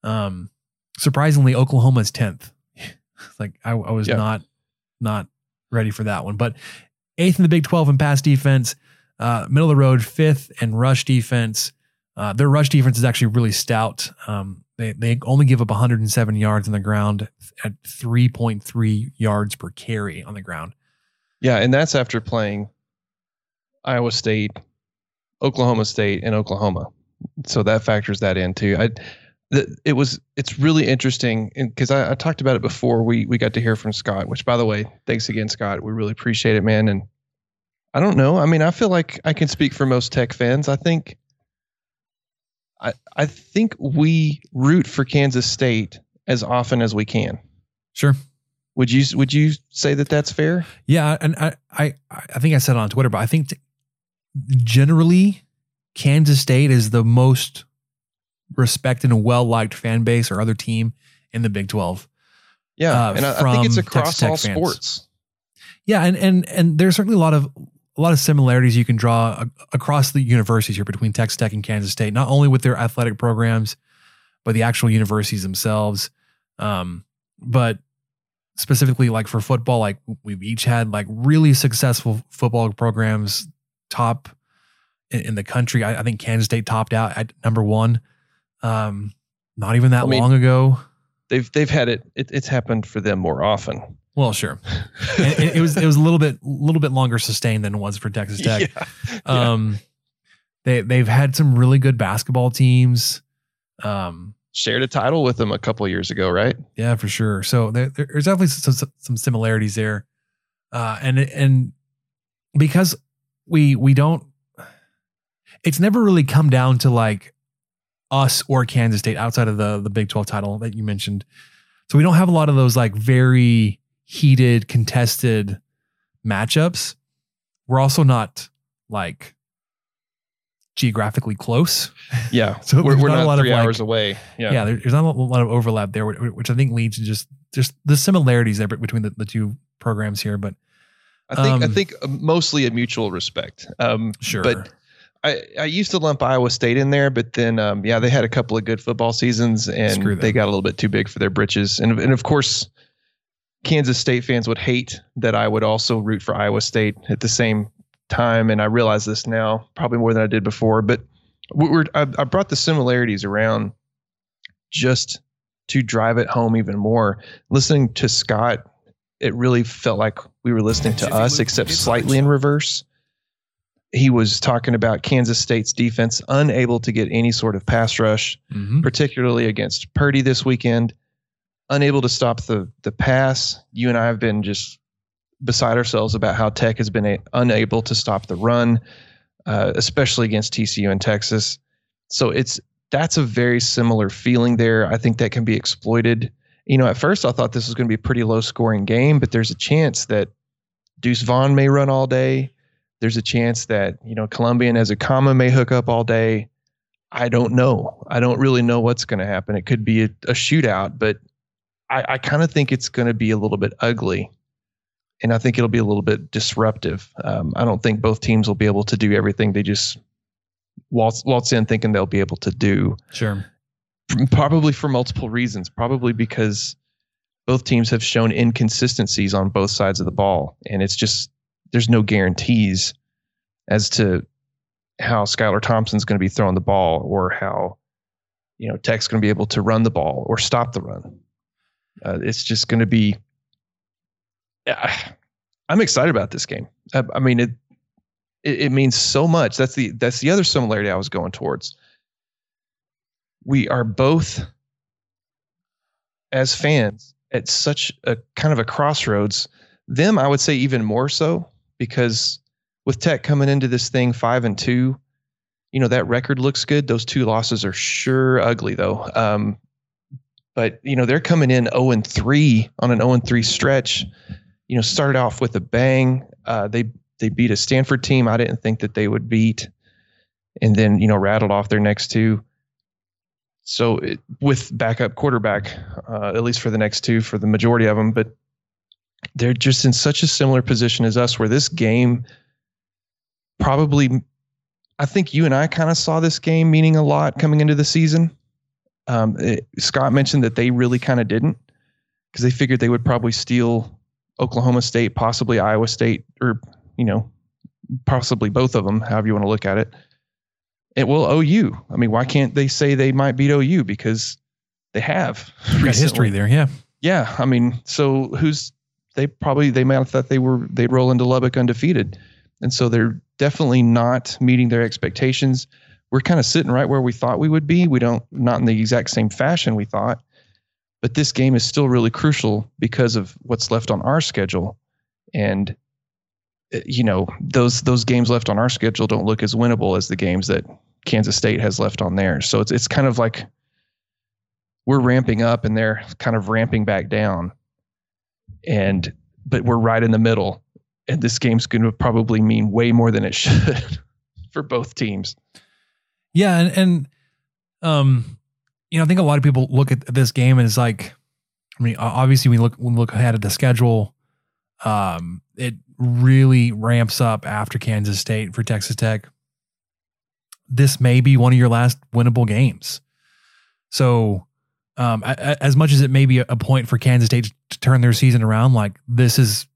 Um, surprisingly, Oklahoma's 10th. like I, I was not not ready for that one, but eighth in the Big 12 in pass defense, uh, middle of the road, fifth and rush defense. Uh, their rush defense is actually really stout. Um, they they only give up 107 yards on the ground at 3.3 yards per carry on the ground. Yeah, and that's after playing Iowa State, Oklahoma State, and Oklahoma. So that factors that in too. I it was it's really interesting because I, I, talked about it before we we got to hear from Scott. Which by the way, thanks again, Scott. We really appreciate it, man. And I don't know. I mean, I feel like I can speak for most Tech fans. I think I, I think we root for Kansas State as often as we can. Sure. Would you would you say that that's fair? Yeah, and I I I think I said on Twitter, but I think t- generally Kansas State is the most respected and well liked fan base or other team in the Big Twelve. Yeah, uh, and I, I, think it's across all sports. Yeah, and and and there's certainly a lot of a lot of similarities you can draw across the universities here between Texas Tech and Kansas State, not only with their athletic programs, but the actual universities themselves. Um, but specifically, like for football, like we've each had like really successful football programs, top in, in the country. I, I, think Kansas State topped out at number one. Um, not even that I mean, long ago. They've they've had it, it. It's happened for them more often. Well, sure. it, it, was it was a little bit a little bit longer sustained than it was for Texas Tech. Yeah, yeah. Um, they they've had some really good basketball teams. Um, shared a title with them a couple years ago, right? Yeah, for sure. So there, there's definitely some, some similarities there, uh, and and because we we don't, it's never really come down to like us or Kansas State outside of the the Big Twelve title that you mentioned. So we don't have a lot of those like very heated, contested matchups. We're also not like geographically close. Yeah. so we're, we're not, not, a lot three of hours away. Yeah. Yeah. there's not a lot of overlap there, which I think leads to just just the similarities there between the, the two programs here. But I think um, I think mostly a mutual respect. Um, sure. But I, I used to lump Iowa State in there, but then um, yeah, they had a couple of good football seasons and they got a little bit too big for their britches. And and of course, Kansas State fans would hate that I would also root for Iowa State at the same time, and I realize this now probably more than I did before. But we're I, I brought the similarities around just to drive it home even more. Listening to Scott, it really felt like we were listening to us, except slightly in reverse. He was talking about Kansas State's defense unable to get any sort of pass rush, mm-hmm. particularly against Purdy this weekend unable to stop the the pass. You and I have been just beside ourselves about how Tech has been a, unable to stop the run, uh, especially against TCU and Texas. So it's that's a very similar feeling there. I think that can be exploited. You know, at first I thought this was going to be a pretty low scoring game, but there's a chance that Deuce Vaughn may run all day. There's a chance that you know Colombi and Ezukanma may hook up all day. I don't know. I don't really know what's going to happen. It could be a, a shootout, but I, I kind of think it's going to be a little bit ugly. And I think it'll be a little bit disruptive. Um, I don't think both teams will be able to do everything they just waltz, waltz in thinking they'll be able to do. Sure. Probably for multiple reasons. Probably because both teams have shown inconsistencies on both sides of the ball. And it's just, there's no guarantees as to how Skylar Thompson's going to be throwing the ball or how, you know, Tech's going to be able to run the ball or stop the run. Uh, it's just going to be. Uh, I'm excited about this game. I, I mean, it, it, it means so much. That's the that's the other similarity I was going towards. We are both, as fans, at such a kind of a crossroads. Them, I would say, even more so because with Tech coming into this thing five and two, you know, that record looks good. Those two losses are sure ugly though. Um, but you know, they're coming in 0 and 3 on an 0 and 3 stretch. You know, started off with a bang. Uh, they they beat a Stanford team I didn't think that they would beat, and then you know rattled off their next two. So it, with backup quarterback, uh, at least for the next two, for the majority of them, but they're just in such a similar position as us, where this game probably, I think you and I kind of saw this game meaning a lot coming into the season. Um, it, Scott mentioned that they really kind of didn't because they figured they would probably steal Oklahoma State, possibly Iowa State, or you know, possibly both of them, however you want to look at it. It will OU. I mean, why can't they say they might beat OU because they have Got history there, yeah. Yeah, I mean, so who's they probably they might have thought they were they'd roll into Lubbock undefeated, and so they're definitely not meeting their expectations. We're kind of sitting right where we thought we would be. We don't not in the exact same fashion we thought, but this game is still really crucial because of what's left on our schedule, and uh, you know those those games left on our schedule don't look as winnable as the games that Kansas State has left on theirs. So it's it's kind of like we're ramping up and they're kind of ramping back down. And but we're right in the middle. And this game's going to probably mean way more than it should for both teams. Yeah, and, and um, you know, I think a lot of people look at this game and it's like, I mean, obviously we look when we look ahead at the schedule, um, it really ramps up after Kansas State for Texas Tech. This may be one of your last winnable games. So, um, as much as it may be a point for Kansas State to turn their season around, like this is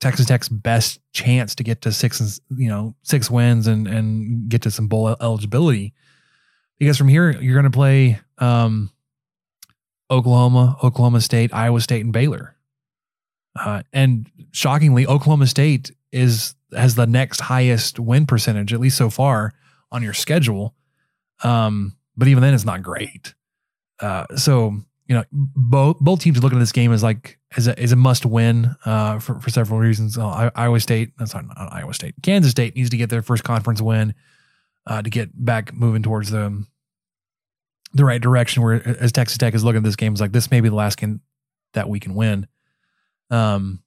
Texas Tech's best chance to get to six, you know, six wins and and get to some bowl eligibility. Because from here, you're going to play um, Oklahoma, Oklahoma State, Iowa State, and Baylor. Uh, and shockingly, Oklahoma State is has the next highest win percentage, at least so far, on your schedule. Um, but even then, it's not great. Uh, so you know, both both teams looking at this game as like as a as a must win uh, for for several reasons. Uh, Iowa State, that's not, not, Iowa State. Kansas State needs to get their first conference win uh, to get back moving towards the the right direction. Where as Texas Tech is looking at this game, is like this may be the last game that we can win. Um,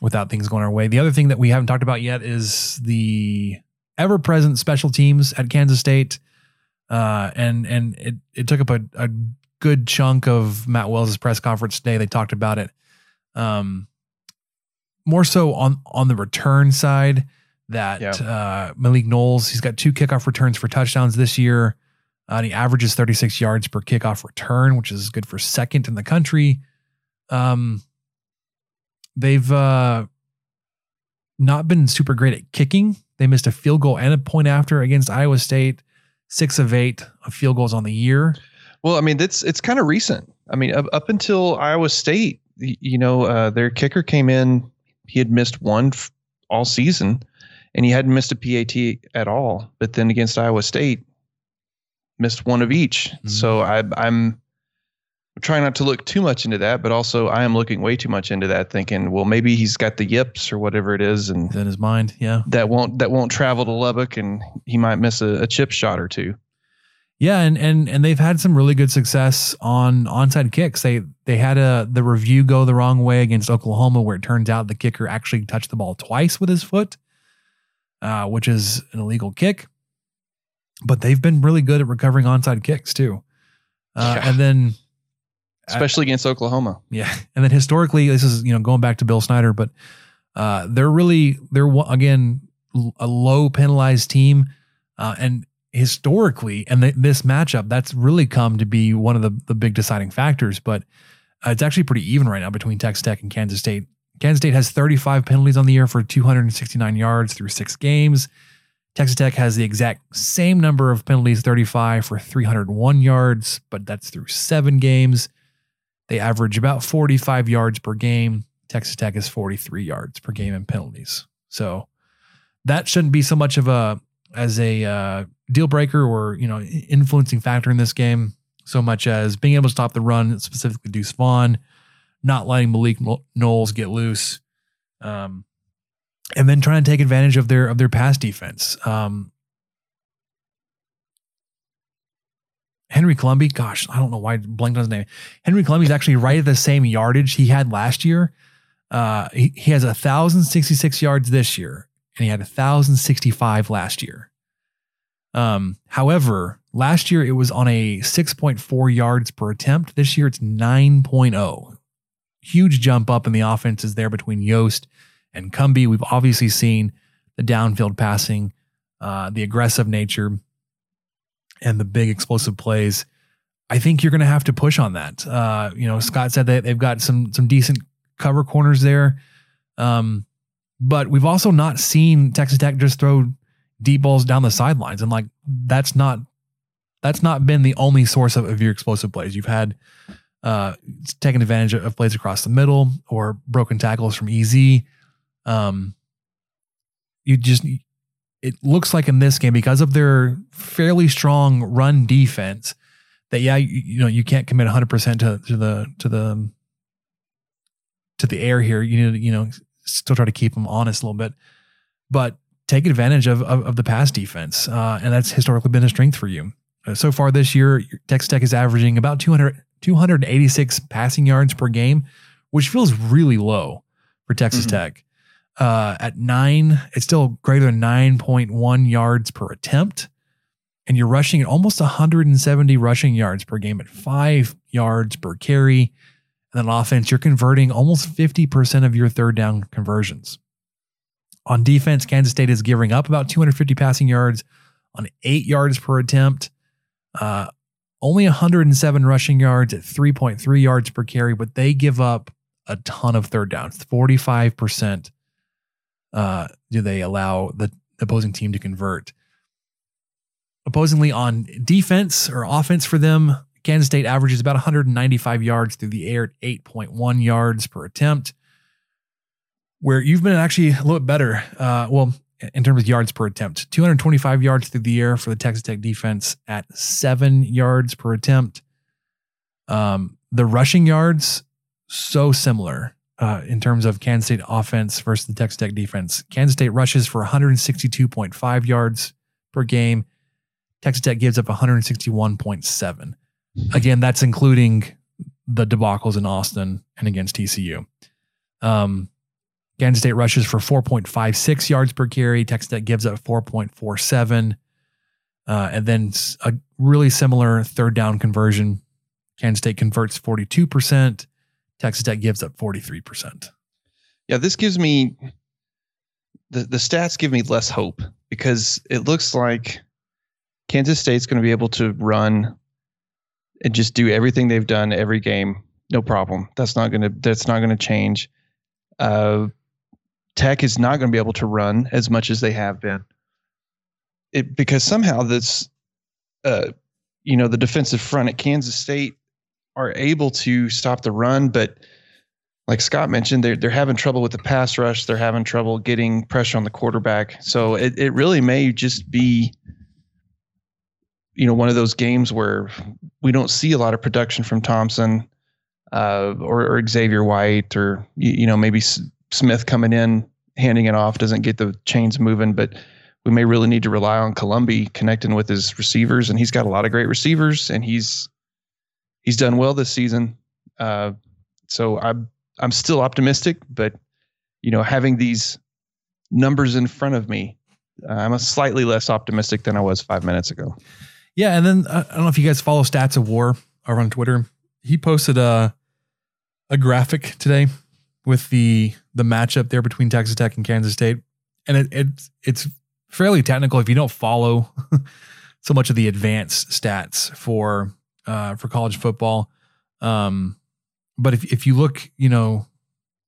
without things going our way. The other thing that we haven't talked about yet is the ever present special teams at Kansas State. Uh, and and it, it took up a, a good chunk of Matt Wells' press conference today. They talked about it. Um, more so on on the return side that yeah. uh, Malik Knowles, he's got two kickoff returns for touchdowns this year. Uh, and he averages 36 yards per kickoff return, which is good for second in the country. Um, they've uh, not been super great at kicking. They missed a field goal and a point after against Iowa State. Six of eight of field goals on the year. Well, I mean, it's it's kind of recent. I mean, up, up until Iowa State, you know, uh, their kicker came in. He had missed one f- all season, and he hadn't missed a PAT at all. But then against Iowa State, missed one of each. Mm-hmm. So I, I'm trying not to look too much into that, but also I am looking way too much into that, thinking, well, maybe he's got the yips or whatever it is, and in his mind, yeah, that won't that won't travel to Lubbock, and he might miss a, a chip shot or two. Yeah, and and and they've had some really good success on onside kicks. They they had a the review go the wrong way against Oklahoma, where it turns out the kicker actually touched the ball twice with his foot, uh, which is an illegal kick. But they've been really good at recovering onside kicks too. Uh, yeah. And then especially against Oklahoma. Yeah, and then historically, this is you know going back to Bill Snyder, but uh, they're really they're again a low penalized team, uh, and historically, and the, this matchup that's really come to be one of the the big deciding factors. But uh, it's actually pretty even right now between Texas Tech and Kansas State. Kansas State has 35 penalties on the year for 269 yards through six games. Texas Tech has the exact same number of penalties, 35 for 301 yards, but that's through seven games. They average about 45 yards per game. Texas Tech is 43 yards per game in penalties. So that shouldn't be so much of a as a uh, deal breaker or you know influencing factor in this game so much as being able to stop the run, specifically Deuce Vaughn, not letting Malik Knowles get loose, um, and then trying to take advantage of their of their pass defense. Um, Henry Columbia, gosh, I don't know why I blanked on his name. Henry Colombi is actually right at the same yardage he had last year. Uh, he, he has 1,066 yards this year, and he had 1,065 last year. Um, however, last year it was on a 6.4 yards per attempt. This year it's 9.0. Huge jump up in the offenses there between Yost and Cumbie. We've obviously seen the downfield passing, uh, the aggressive nature, and the big explosive plays. I think you're going to have to push on that. Uh, you know, Scott said that they've got some some decent cover corners there, um, but we've also not seen Texas Tech just throw deep balls down the sidelines, and like that's not that's not been the only source of, of your explosive plays. You've had uh, taking advantage of plays across the middle or broken tackles from EZ. Um, you just it looks like in this game because of their fairly strong run defense that yeah you, you know you can't commit 100% to, to the to the to the air here you need to you know still try to keep them honest a little bit but take advantage of of, of the pass defense uh, and that's historically been a strength for you uh, so far this year Texas Tech is averaging about 200 286 passing yards per game which feels really low for Texas mm-hmm. Tech uh, at nine, it's still greater than 9.1 yards per attempt. And you're rushing at almost 170 rushing yards per game at five yards per carry. Then offense, you're converting almost 50% of your third down conversions. On defense, Kansas State is giving up about 250 passing yards on eight yards per attempt. Uh, only 107 rushing yards at 3.3 yards per carry, but they give up a ton of third downs, 45% uh, do they allow the opposing team to convert. Opposingly, on defense or offense for them, Kansas State averages about 195 yards through the air at 8.1 yards per attempt, where you've been actually a little bit better. Uh, well, in terms of yards per attempt, 225 yards through the air for the Texas Tech defense at seven yards per attempt. Um, the rushing yards, so similar uh, in terms of Kansas State offense versus the Texas Tech defense. Kansas State rushes for 162.5 yards per game. Texas Tech gives up 161.7. Again, that's including the debacles in Austin and against TCU. Um, Kansas State rushes for 4.56 yards per carry. Texas Tech gives up 4.47. Uh, and then a really similar third down conversion. Kansas State converts 42%. Texas Tech gives up 43%. Yeah, this gives me the, the stats give me less hope because it looks like Kansas State's going to be able to run and just do everything they've done every game, no problem. That's not to that's not to change. Uh, Tech is not going to be able to run as much as they have been. It because somehow this, uh, you know, the defensive front at Kansas State are able to stop the run, but like Scott mentioned, they're they're having trouble with the pass rush. They're having trouble getting pressure on the quarterback. So it, it really may just be, you know, one of those games where we don't see a lot of production from Thompson, uh, or, or Xavier White, or you, you know maybe S- Smith coming in handing it off doesn't get the chains moving, but we may really need to rely on Colombi connecting with his receivers, and he's got a lot of great receivers, and he's he's done well this season. Uh, so I'm I'm still optimistic, but you know, having these numbers in front of me, I'm a slightly less optimistic than I was five minutes ago. Yeah, and then uh, I don't know if you guys follow Stats of War over on Twitter. He posted a a graphic today with the the matchup there between Texas Tech and Kansas State, and it, it it's fairly technical if you don't follow so much of the advanced stats for uh, for college football. Um, but if if you look, you know,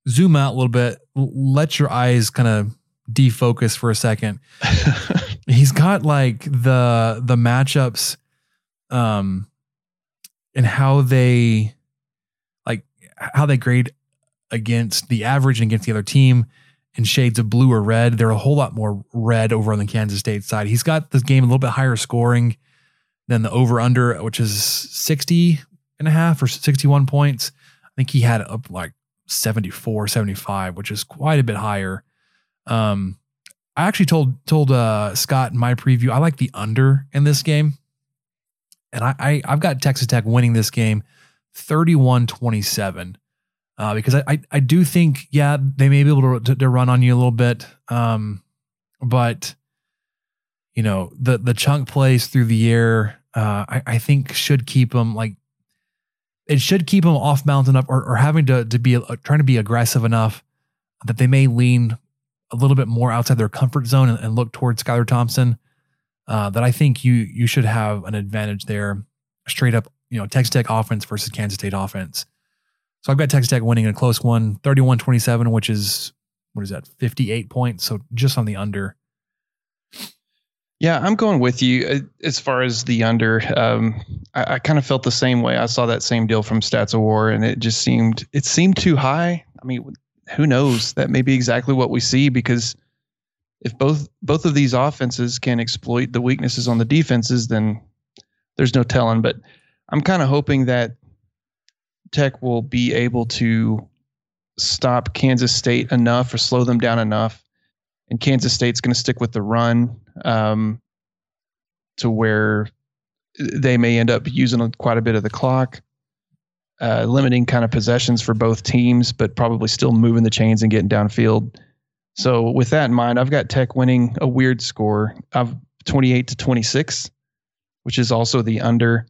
zoom out a little bit, let your eyes kind of defocus for a second. He's got like the the matchups, um, and how they like how they grade against the average and against the other team in shades of blue or red. They're a whole lot more red over on the Kansas State side. He's got this game a little bit higher scoring than the over under, which is 60 and a half or 61 points. I think he had up like 74, 75, which is quite a bit higher. Um, I actually told told uh, Scott in my preview I like the under in this game. and I, I I've got Texas Tech winning this game 31-27. Uh, because I, I, I do think, yeah, they may be able to, to, to run on you a little bit. Um, but you know, the, the chunk plays through the air, uh, I, I think should keep them like, it should keep them off balance enough or, or having to, to be uh, trying to be aggressive enough that they may lean a little bit more outside their comfort zone and, and look towards Skylar Thompson. Uh, that I think you you should have an advantage there, straight up. You know, Texas Tech offense versus Kansas State offense. So I've got Texas Tech winning a close one, 31-27, which is what is that, 58 points. So just on the under. Yeah, I'm going with you uh, as far as the under. Um, I, I kind of felt the same way. I saw that same deal from Stats of War, and it just seemed it seemed too high. I mean, who knows? That may be exactly what we see because if both both of these offenses can exploit the weaknesses on the defenses, then there's no telling. But I'm kind of hoping that Tech will be able to stop Kansas State enough or slow them down enough, and Kansas State's going to stick with the run um, to where they may end up using quite a bit of the clock. Uh, limiting kind of possessions for both teams, but probably still moving the chains and getting downfield. So with that in mind, I've got Tech winning a weird score of 28 to 26, which is also the under.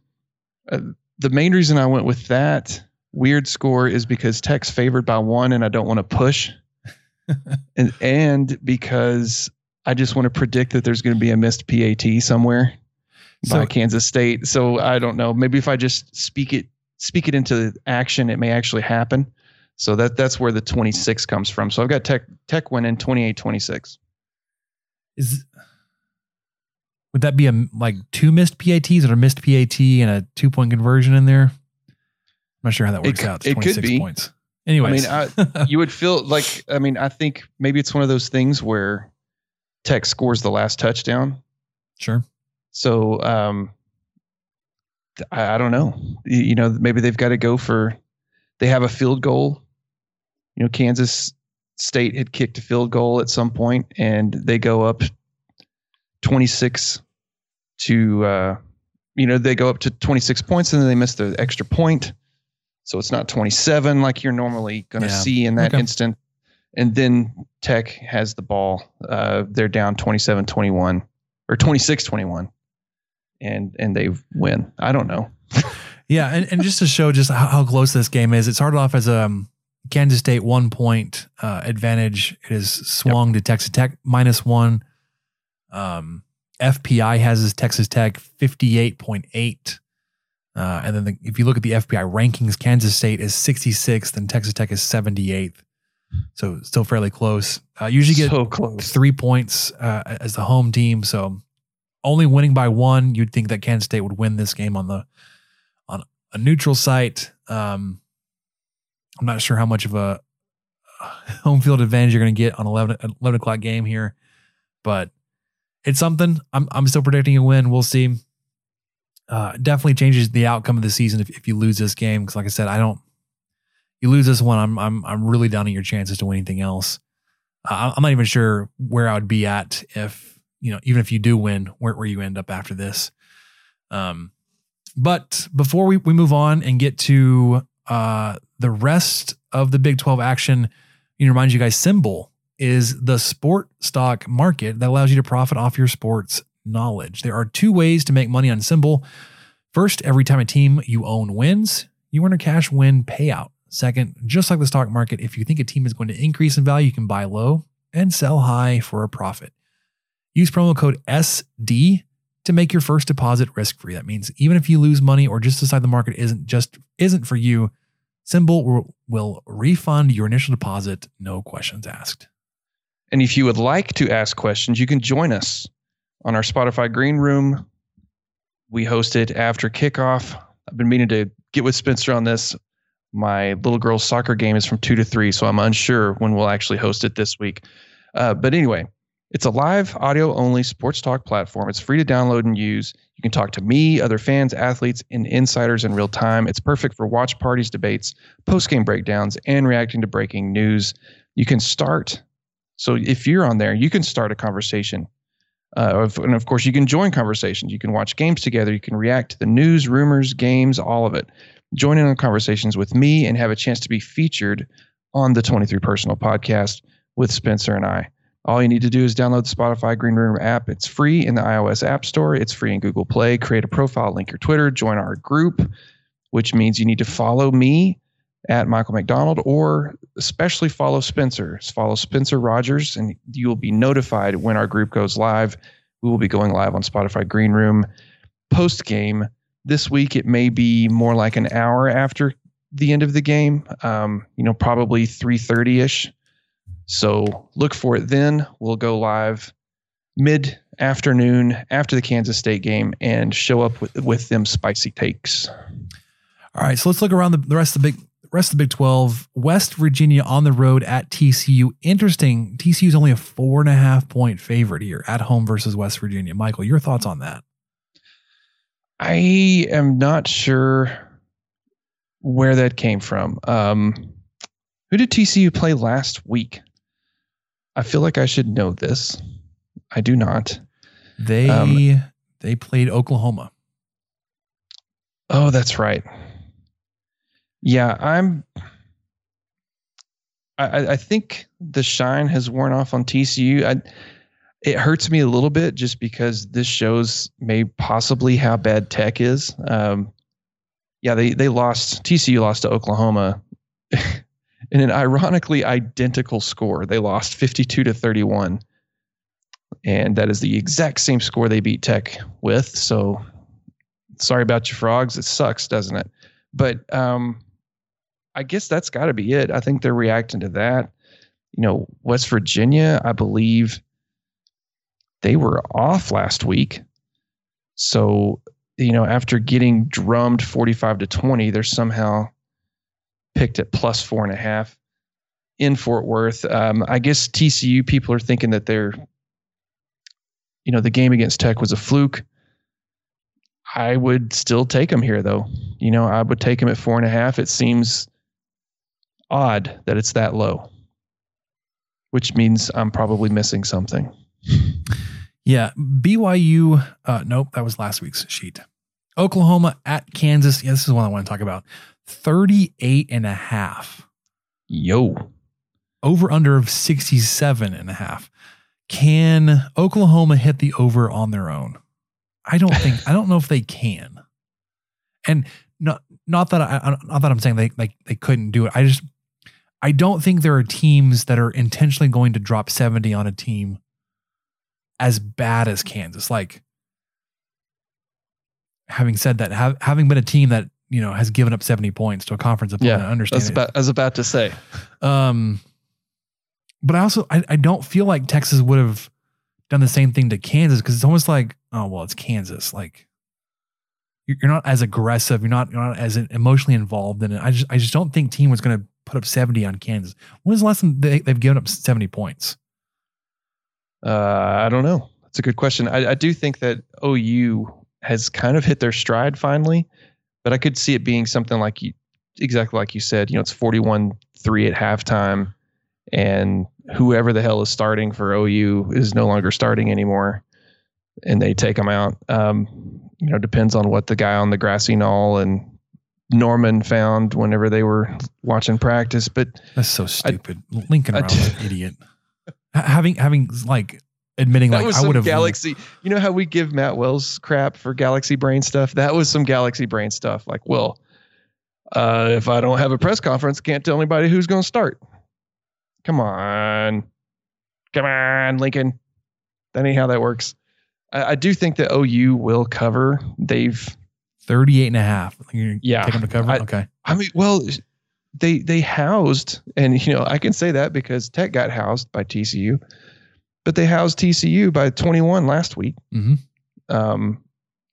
Uh, the main reason I went with that weird score is because Tech's favored by one, and I don't want to push, and and because I just want to predict that there's going to be a missed PAT somewhere So- by Kansas State. So I don't know. Maybe if I just speak it speak it into action, it may actually happen. So that that's where the 26 comes from. So I've got Tech Tech winning 28-26. Is would that be a like two missed PATs or a missed PAT and a two point conversion in there? I'm not sure how that works c- out. It's it could be. points. Anyways, I mean, I, you would feel like I mean, I think maybe it's one of those things where Tech scores the last touchdown. sure. So um, I, I don't know. You, know, maybe they've got to go for. They have a field goal. You know, Kansas State had kicked a field goal at some point, and they go up twenty six to. Uh, you know, they go up to twenty six points, and then they miss the extra point. So it's not twenty seven like you're normally going to Yeah. see in that Okay. instant. And then Tech has the ball. Uh, they're down 27 21 or 26 21 and and they win. I don't know. Yeah, and, and just to show just how, how close this game is, it started off as a um, Kansas State one point uh, advantage. It has swung to Texas Tech minus one. Um, FPI has his Texas Tech fifty eight point eight, uh, and then the, if you look at the FPI rankings, Kansas State is sixty sixth and Texas Tech is seventy eighth. So still fairly close. Uh, usually get so close. three points uh, as the home team. So only winning by one, you'd think that Kansas State would win this game on the on a neutral site. Um, I'm not sure how much of a home field advantage you're going to get on 11, 11 o'clock game here, but it's something. I'm I'm still predicting a win. We'll see. Uh, definitely changes the outcome of the season if, if you lose this game. Because like I said, I don't. You lose this one, I'm I'm I'm really down on your chances to win anything else. Uh, I'm not even sure where I would be at if you know even if you do win, where where you end up after this. Um, but before we, we move on and get to uh, the rest of the Big 12 action, you know, remind you guys, SimBull is the sport stock market that allows you to profit off your sports knowledge. There are two ways to make money on SimBull. First, every time a team you own wins, you earn a cash win payout. Second, just like the stock market, if you think a team is going to increase in value, you can buy low and sell high for a profit. Use promo code SD to make your first deposit risk free. That means even if you lose money or just decide the market isn't just isn't for you, SimBull will, will refund your initial deposit, no questions asked. And if you would like to ask questions, you can join us on our Spotify Green Room. We host it after kickoff. I've been meaning to get with Spencer on this. My little girl's soccer game is from two to three, so I'm unsure when we'll actually host it this week. Uh, but anyway, it's a live audio only sports talk platform. It's free to download and use. You can talk to me, other fans, athletes, and insiders in real time. It's perfect for watch parties, debates, post game breakdowns, and reacting to breaking news. You can start. So if you're on there, you can start a conversation Uh, and of course, you can join conversations. You can watch games together. You can react to the news, rumors, games, all of it. Join in on conversations with me and have a chance to be featured on the 23 Personal podcast with Spencer and I. All you need to do is download the Spotify Green Room app. It's free in the iOS App Store. It's free in Google Play. Create a profile, link your Twitter, join our group, which means you need to follow me at Michael McDonald or especially follow Spencer. Follow Spencer Rogers, and you will be notified when our group goes live. We will be going live on Spotify Green Room post game. This week, it may be more like an hour after the end of the game. Um, you know, probably 3:30 ish. So look for it then. We'll go live mid afternoon after the Kansas State game and show up with, with them spicy takes. All right, so let's look around the, the rest of the big rest of the Big Twelve. West Virginia on the road at TCU. Interesting. TCU is only a four and a half point favorite here at home versus West Virginia. Michael, your thoughts on that? I am not sure where that came from. Um, who did TCU play last week? I feel like I should know this. I do not. They Um, they played Oklahoma. Oh, that's right. Yeah, I'm. I, I- think the shine has worn off on TCU. I, it hurts me a little bit just because this shows may possibly how bad Tech is. Um, yeah, they they lost. TCU lost to Oklahoma in an ironically identical score. They lost 52 to 31. And that is the exact same score they beat Tech with. So sorry about your frogs. It sucks, doesn't it? But um, I guess that's got to be it. I think they're reacting to that. You know, West Virginia, I believe they were off last week. So, you know, after getting drummed 45 to 20, they're somehow picked at plus four and a half in Fort Worth. Um, I guess TCU people are thinking that they're, you know, the game against Tech was a fluke. I would still take them here, though. You know, I would take them at four and a half. It seems odd that it's that low, which means I'm probably missing something. Yeah, BYU. Uh, nope, that was last week's sheet. Oklahoma at Kansas. Yeah, this is one I want to talk about. 38 and a half. Yo, Over under of 67 and a half. Can Oklahoma hit the over on their own? I don't think I don't know if they can. And not not that I not that I'm saying they like they couldn't do it. I just I don't think there are teams that are intentionally going to drop 70 on a team as bad as Kansas. Like having said that, have, having been a team that you know has given up 70 points to a conference opponent, I understand. That's about, I was about to say. Um, but I also I, I don't feel like Texas would have done the same thing to Kansas because it's almost like oh well it's Kansas like you're you're not as aggressive you're not you're not as emotionally involved in it. I just I just don't think team was going to put up seventy on Kansas. When's the last time they, they've given up seventy points? Uh, I don't know. That's a good question. I, I do think that OU has kind of hit their stride finally, but I could see it being something like you, exactly like you said. You know, it's forty-one three at halftime, and whoever the hell is starting for OU is no longer starting anymore, and they take them out. Um, you know, depends on what the guy on the grassy knoll and Norman found whenever they were watching practice, but That's so stupid. Lincoln I- Riley's an idiot. Having having like admitting that like I would have galaxy. You know how we give Matt Wells crap for galaxy brain stuff? That was some galaxy brain stuff. Like, well, uh, if I don't have a press conference, can't tell anybody who's going to start. Come on, come on, Lincoln. That ain't how that works. I, I do think that OU will cover. They've, 38 and a half. You Yeah. take them to cover. I- okay. I mean, well, they they housed, and you know I can say that because Tech got housed by TCU, but they housed TCU by 21 last week. hmm um,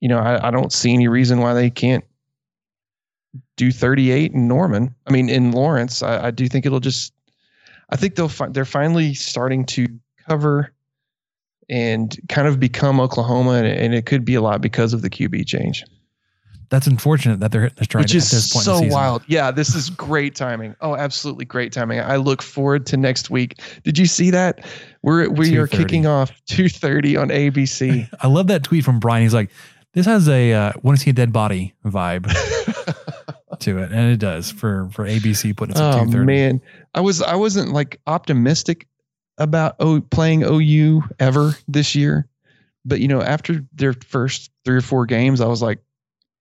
you know, I, I don't see any reason why they can't do 38 in Norman. I mean, in Lawrence, I, I do think it'll just. I think they'll fi- they're finally starting to cover and kind of become Oklahoma, and, and it could be a lot because of the QB change. That's unfortunate that they're hitting the stride which at this point. in the so wild. Yeah, this is great timing. Oh, absolutely great timing. I look forward to next week. Did you see that? We're we are kicking off two thirty on ABC. I love that tweet from Brian. He's like, "This has a uh, want to see a dead body vibe to it," and it does for for ABC putting it at oh two thirty. man, I was I wasn't like optimistic about o, playing OU ever this year, but you know after their first three or four games, I was like,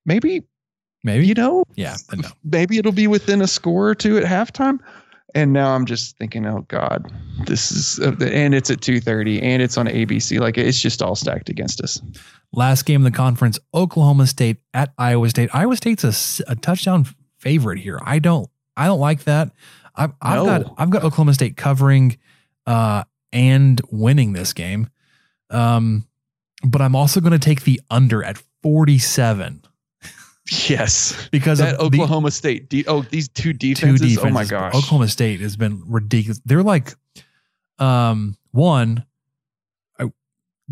maybe Maybe, you know yeah, no. maybe it'll be within a score or two at halftime. And now I'm just thinking, oh God, this is, uh, and it's at 2:30, and it's on ABC. Like it's just all stacked against us. Last game of the conference: Oklahoma State at Iowa State. Iowa State's a, a touchdown favorite here. I don't, I don't like that. I've, I've No. got, I've got Oklahoma State covering, uh, and winning this game. Um, but I'm also going to take the under at 47 Yes, because that of the- Oklahoma State. De- oh, these two two defenses. defenses. Oh my gosh. Oklahoma State has been ridiculous. They're like, um, one,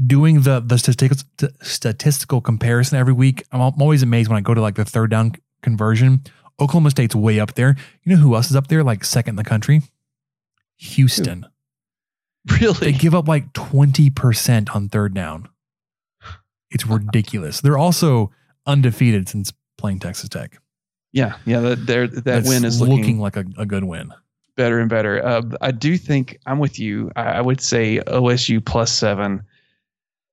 doing the the statistical statistical comparison every week. I'm, I'm always amazed when I go to like the third down conversion. Oklahoma State's way up there. You know who else is up there? Like second in the country. Houston. Really? They give up like 20% on third down. It's ridiculous. They're also undefeated since playing Texas Tech. Yeah, yeah. That that That's win is looking, looking, like a, a good win. better and better. Uh, I do think I'm with you. I, I would say OSU plus seven.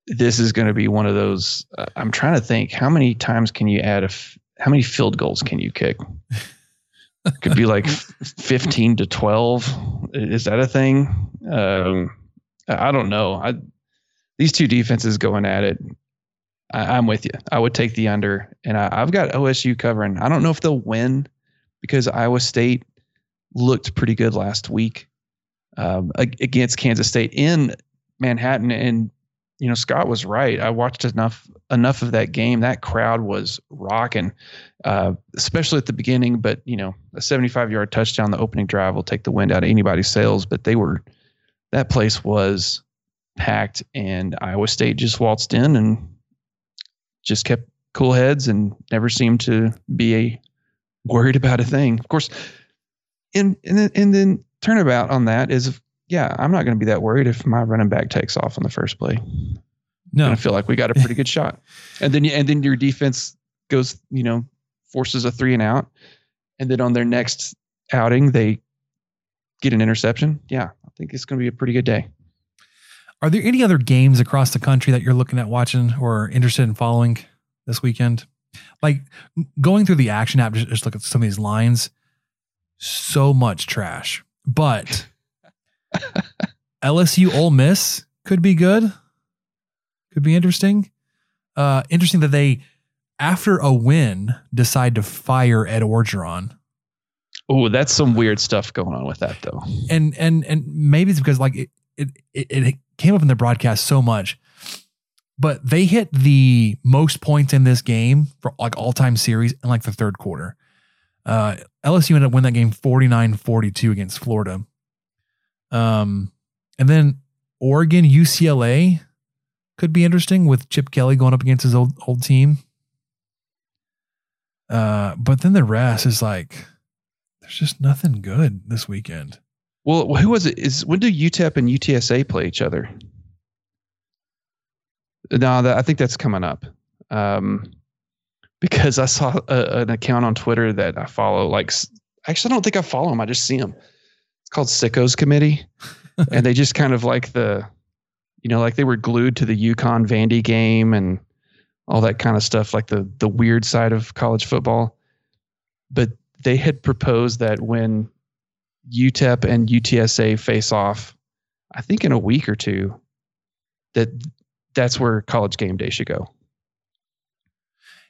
This is going to be one of those. Uh, I'm trying to think how many times can you add a. F- how many field goals can you kick? Could be like 15 to 12. Is that a thing? Um, I I don't know. I these two defenses going at it. I, I'm with you. I would take the under, and I, I've got OSU covering. I don't know if they'll win because Iowa State looked pretty good last week um, against Kansas State in Manhattan, and you know Scott was right. I watched enough enough of that game. That crowd was rocking, uh, especially at the beginning. But you know, a 75 yard touchdown, the opening drive will take the wind out of anybody's sails. But they were that place was packed, and Iowa State just waltzed in and just kept cool heads and never seemed to be a worried about a thing. Of course, and and then, and then turnabout on that is yeah, I'm not going to be that worried if my running back takes off on the first play. No, going to feel like we got a pretty good shot, and then and then your defense goes, you know, forces a three and out, and then on their next outing they get an interception. Yeah, I think it's going to be a pretty good day. Are there any other games across the country that you're looking at watching or interested in following this weekend? Like going through the action app, just, just look at some of these lines. So much trash, but LSU Ole Miss could be good. Could be interesting. Uh, interesting that they, after a win, decide to fire Ed Orgeron. Oh, that's some weird stuff going on with that though. and and and maybe it's because like it it it, it came up in the broadcast so much but they hit the most points in this game for like all-time series in like the third quarter. Uh lsu ended up winning that game 49-42 against florida. Um and then oregon ucla could be interesting with chip kelly going up against his old old team. Uh but then the rest is like there's just nothing good this weekend Well, who was it? Is when do UTEP and UTSA play each other? No, that, I think that's coming up. Um, because I saw a, an account on Twitter that I follow. Like, actually, I don't think I follow them. I just see them. It's called Sickos Committee, and they just kind of like the, you know, like they were glued to the UConn Vandy game and all that kind of stuff, like the the weird side of college football. But they had proposed that when UTEP and UTSA face off, I think in a week or two, that that's where college game day should go.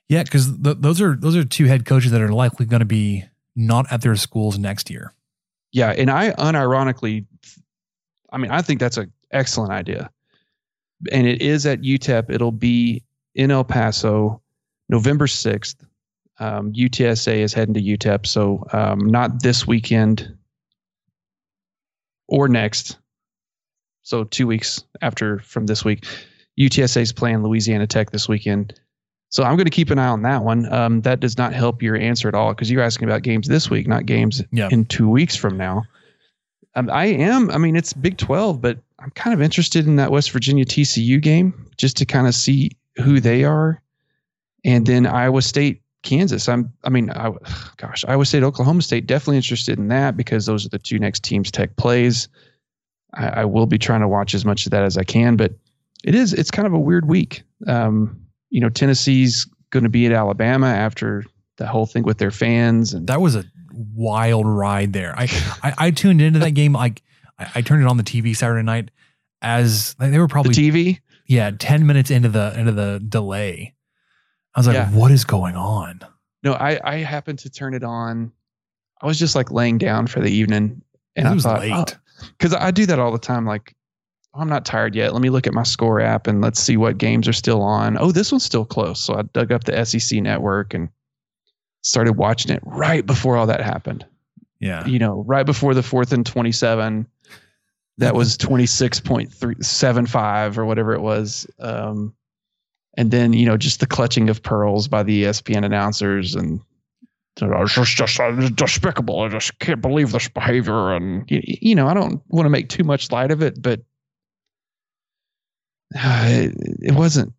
Yeah, because th- those are those are two head coaches that are likely going to be not at their schools next year. Yeah, and I unironically, I mean, I think that's an excellent idea, and it is at UTEP. It'll be in El Paso, November sixth. Um, UTSA is heading to UTEP, so um, not this weekend or next. So two weeks after from this week, UTSA is playing Louisiana Tech this weekend. So I'm going to keep an eye on that one. Um, that does not help your answer at all because you're asking about games this week, not games Yeah. in two weeks from now. Um, I am. I mean, it's Big 12, but I'm kind of interested in that West Virginia TCU game just to kind of see who they are, and then Iowa State, Kansas. I'm. I mean, I, gosh, Iowa State, Oklahoma State. Definitely interested in that because those are the two next teams Tech plays. I, I will be trying to watch as much of that as I can, but it is. It's kind of a weird week. Um, you know, Tennessee's going to be at Alabama after the whole thing with their fans, and That was a wild ride there. I I, I tuned into that game like I, I turned it on the TV Saturday night as like, they were the probably TV. yeah ten minutes into the into the delay. I was like, Yeah. what is going on? No, I I happened to turn it on. I was just like laying down for the evening, and it I was thought, late. because I do that all the time. Like, oh, I'm not tired yet. Let me look at my score app and let's see what games are still on. Oh, this one's still close. So I dug up the SEC network and started watching it right before all that happened. Yeah. You know, right before the fourth and 27. That was 26.375 or whatever it was. Um, and then, you know, just the clutching of pearls by the ESPN announcers and it's just, just uh, despicable. I just can't believe this behavior. And, you, you know, I don't want to make too much light of it, but uh, it, it wasn't.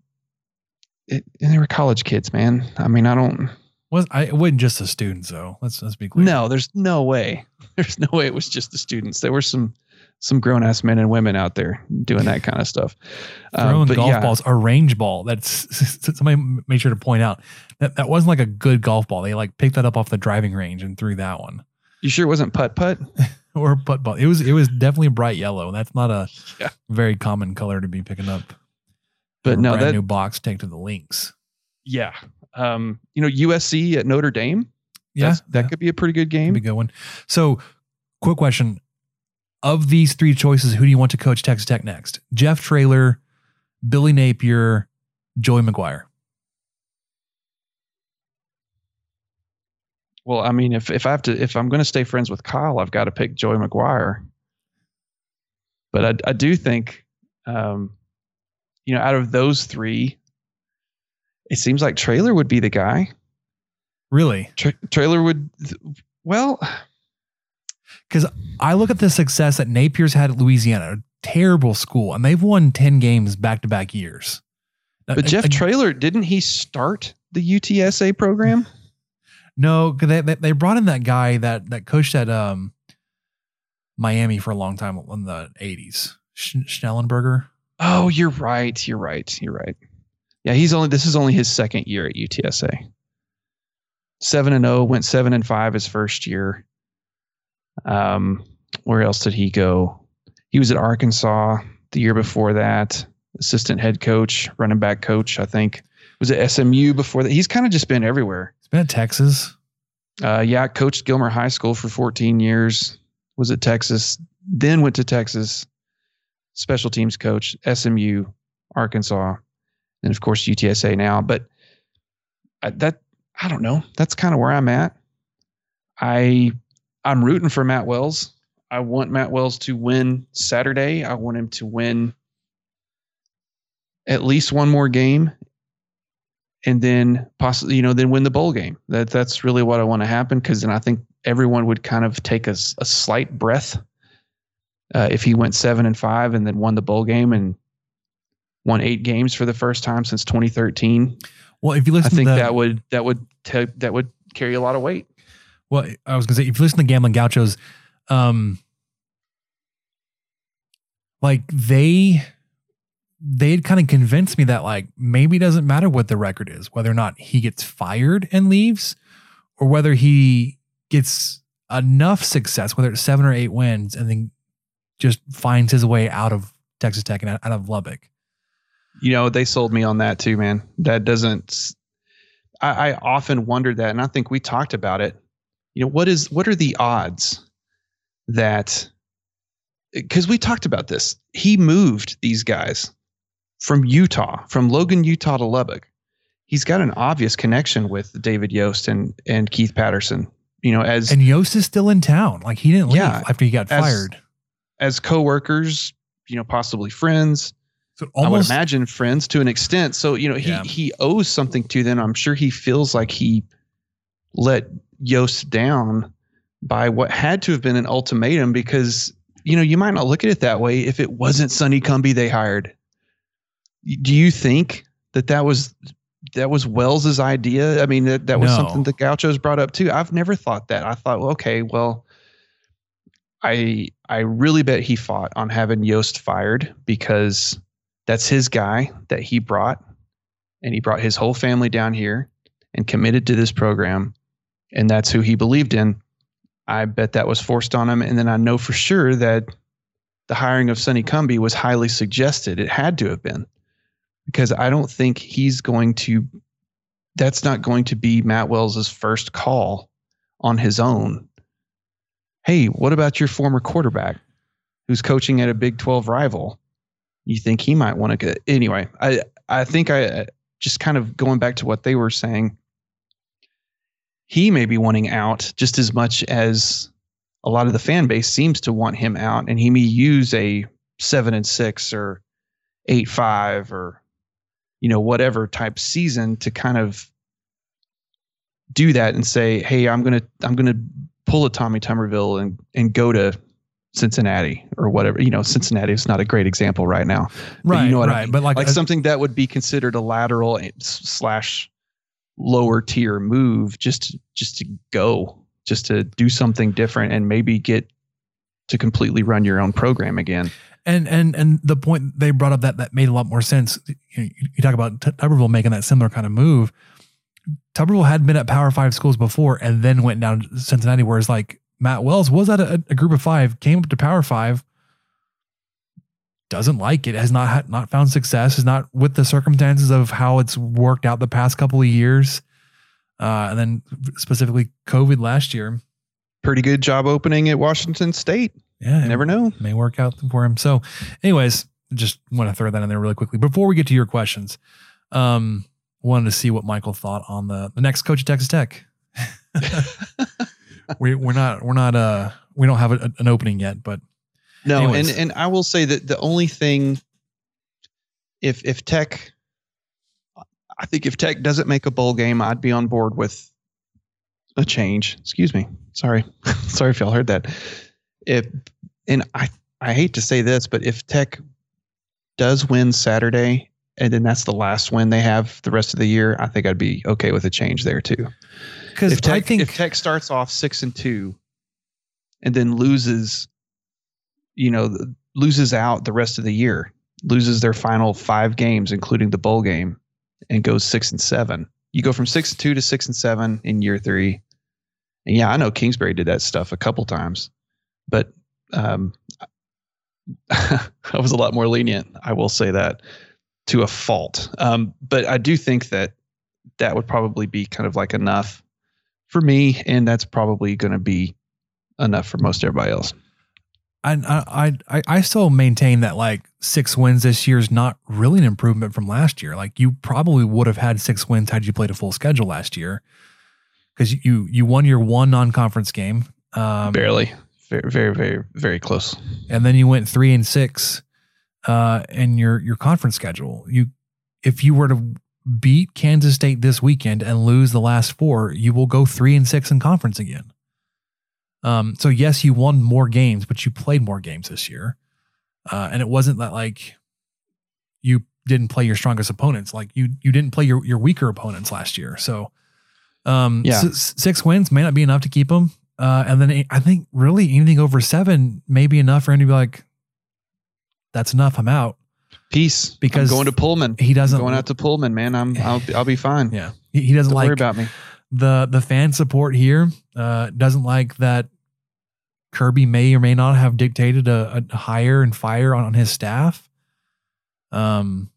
It, and they were college kids, man. I mean, I don't. Was I it wasn't just the students though. Let's let's be clear. No, there's no way. There's no way it was just the students. There were some some grown ass men and women out there doing that kind of stuff. Um, Throwing but golf yeah, balls, a range ball. That's somebody made sure to point out that that wasn't like a good golf ball. They like picked that up off the driving range and threw that one You sure it wasn't putt putt? or putt ball. It was it was definitely bright yellow. That's not a Yeah. very common color to be picking up. But no, that new box take to the links. yeah. Um, you know, USC at Notre Dame. Yeah, that yeah, could be a pretty good could be a good one. So, quick question: Of these three choices, who do you want to coach Texas Tech next? Jeff Traylor, Billy Napier, Joey McGuire. Well, I mean, if if I have to, if I'm going to stay friends with Kyle, I've got to pick Joey McGuire. But I, I do think, um, you know, out of those three, it seems like Traylor would be the guy. Really? Tra- Traylor would, well, Because I look at the success that Napier's had at Louisiana, a terrible school, and they've won 10 games back to back years. but Jeff Uh, Traylor didn't he start the UTSA program? No, they, they they brought in that guy that that coached at um Miami for a long time in the 80s. Sch- Schnellenberger. Oh, you're right. You're right. You're right. Yeah, he's only this is only his second year at UTSA. Seven and zero, went seven and five his first year. Um, where else did he go? He was at Arkansas the year before that. Assistant head coach, running back coach, I think. Was at SMU before that. He's kind of just been everywhere. He's been at Texas. Uh, yeah, coached Gilmer High School for 14 years. Was at Texas, then went to Texas. Special teams coach, SMU, Arkansas, and of course UTSA now. But I, that I don't know. That's kind of where I'm at. I I'm rooting for Matt Wells. I want Matt Wells to win Saturday. I want him to win at least one more game and then possibly you know then win the bowl game that that's really what i want to happen because then i think everyone would kind of take a, a slight breath uh, if he went seven and five and then won the bowl game and won eight games for the first time since 2013 Well, if you listen i think to the, that would that would ta- that would carry a lot of weight Well, I was gonna say if you listen to Gambling Gauchos, um, like they they'd kind of convinced me that like maybe it doesn't matter what the record is, whether or not he gets fired and leaves, or whether he gets enough success, whether it's seven or eight wins, and then just finds his way out of Texas Tech and out out of Lubbock. you know they sold me on that too man that doesn't I, I often wondered that and i think we talked about it you know what is what are the odds that because we talked about this he moved these guys from utah from logan utah to lubbock he's got an obvious connection with david yost and and keith patterson you know as And Yost is still in town. Like he didn't leave Yeah, after he got as- fired. as co-workers you know possibly friends So I would imagine friends to an extent. So you know he Yeah. he owes something to them. I'm sure he feels like he let Yost down by what had to have been an ultimatum because you know you might not look at it that way if it wasn't Sonny Cumbie they hired. Do you think that that was that was Wells's idea? I mean that that was No. something the Gauchos brought up too. I've never thought that. I thought, well, okay, well, I I really bet he fought on having Yost fired because that's his guy that he brought, and he brought his whole family down here and committed to this program, and that's who he believed in. I bet that was forced on him, and then I know for sure that the hiring of Sonny Cumbie was highly suggested. It had to have been because I don't think he's going to. That's not going to be Matt Wells's first call on his own. Hey, what about your former quarterback who's coaching at a Big 12 rival? You think he might want to get anyway? I I think I just kind of going back to what they were saying. He may be wanting out just as much as a lot of the fan base seems to want him out, and he may use a seven and six or eight five or you know whatever type season to kind of do that and say, hey, I'm gonna I'm gonna pull a Tommy Tuberville and and go to Cincinnati or whatever. You know, Cincinnati is not a great example right now. But right, you know what I mean. But like, like a- something that would be considered a lateral eh, slash lower tier move just just to go just to do something different and maybe get to completely run your own program again And and and the point they brought up that that made a lot more sense. You, you talk about Tuberville making that similar kind of move. Tuberville had been at Power Five schools before and then went down to Cincinnati, where it's like Matt Wells was at a, a group of five, came up to Power Five, doesn't like it, has not not found success, is not with the circumstances of how it's worked out the past couple of years, uh, and then specifically COVID last year. pretty good job opening at washington state Yeah, never know may work out for him. So, anyways, just want to throw that in there really quickly before we get to your questions. Um, wanted to see what Michael thought on the the next coach at Texas Tech. we we're not we're not uh we don't have a, an opening yet, but No, Anyways. and and I will say that the only thing, if if Tech, I think if Tech doesn't make a bowl game, I'd be on board with a change. Excuse me, sorry, sorry if y'all heard that. If and I I hate to say this, but if Tech does win Saturday, and then that's the last win they have the rest of the year, I think I'd be okay with a change there too because I think if Tech starts off six and two, and then loses, you know, loses out the rest of the year, loses their final five games, including the bowl game, and goes six and seven. You go from six and two to six and seven in year three. And yeah, I know Kingsbury did that stuff a couple times, but um, I was a lot more lenient. I will say that to a fault. Um, but I do think that that would probably be kind of like enough for me, and that's probably going to be enough for most everybody else. I, I I I still maintain that like six wins this year is not really an improvement from last year. Like you probably would have had six wins had you played a full schedule last year, because you you won your one non conference game. Um, Barely, very, very, very, very close. and then you went three and six uh in your your conference schedule you if you were to beat kansas state this weekend and lose the last four you will go three and six in conference again um so yes you won more games but you played more games this year uh and it wasn't that like you didn't play your strongest opponents like you you didn't play your your weaker opponents last year so um Yeah. s- six wins may not be enough to keep them uh and then i think really anything over seven may be enough for him to be like that's enough. I'm out. Peace. Because I'm going to Pullman. He doesn't going out to Pullman, man. I'm. I'll. I'll be fine. Yeah, he, he doesn't Don't like worry about me. The the fan support here. Uh, doesn't like that Kirby may or may not have dictated a, a hire and fire on, on his staff. Um,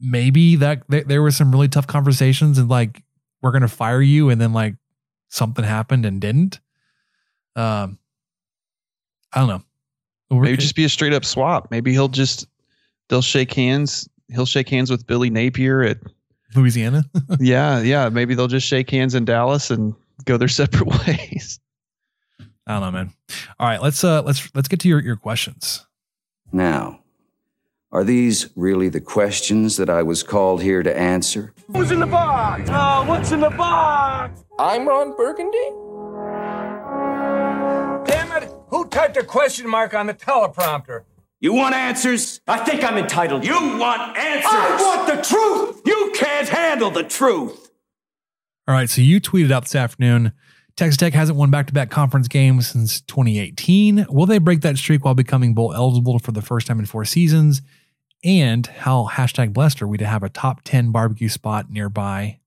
maybe that th- there were some really tough conversations and like we're gonna fire you, and then like something happened and didn't. Um, I don't know. Maybe just be a straight up swap. Maybe he'll just. They'll shake hands. He'll shake hands with Billy Napier at. Louisiana. yeah, yeah. Maybe they'll just shake hands in Dallas and go their separate ways. I don't know, man. All right, let's uh let's let's get to your your questions. Now, Are these really the questions that I was called here to answer? Who's in the box? Oh, what's in the box? I'm Ron Burgundy. Damn it! Who typed a question mark on the teleprompter? You want answers? I think I'm entitled. You want answers? I want the truth! You can't handle the truth! All right, so you tweeted out this afternoon Texas Tech hasn't won back to back conference games since 2018. Will they break that streak while becoming bowl eligible for the first time in four seasons? And how hashtag blessed are we to have a top 10 barbecue spot nearby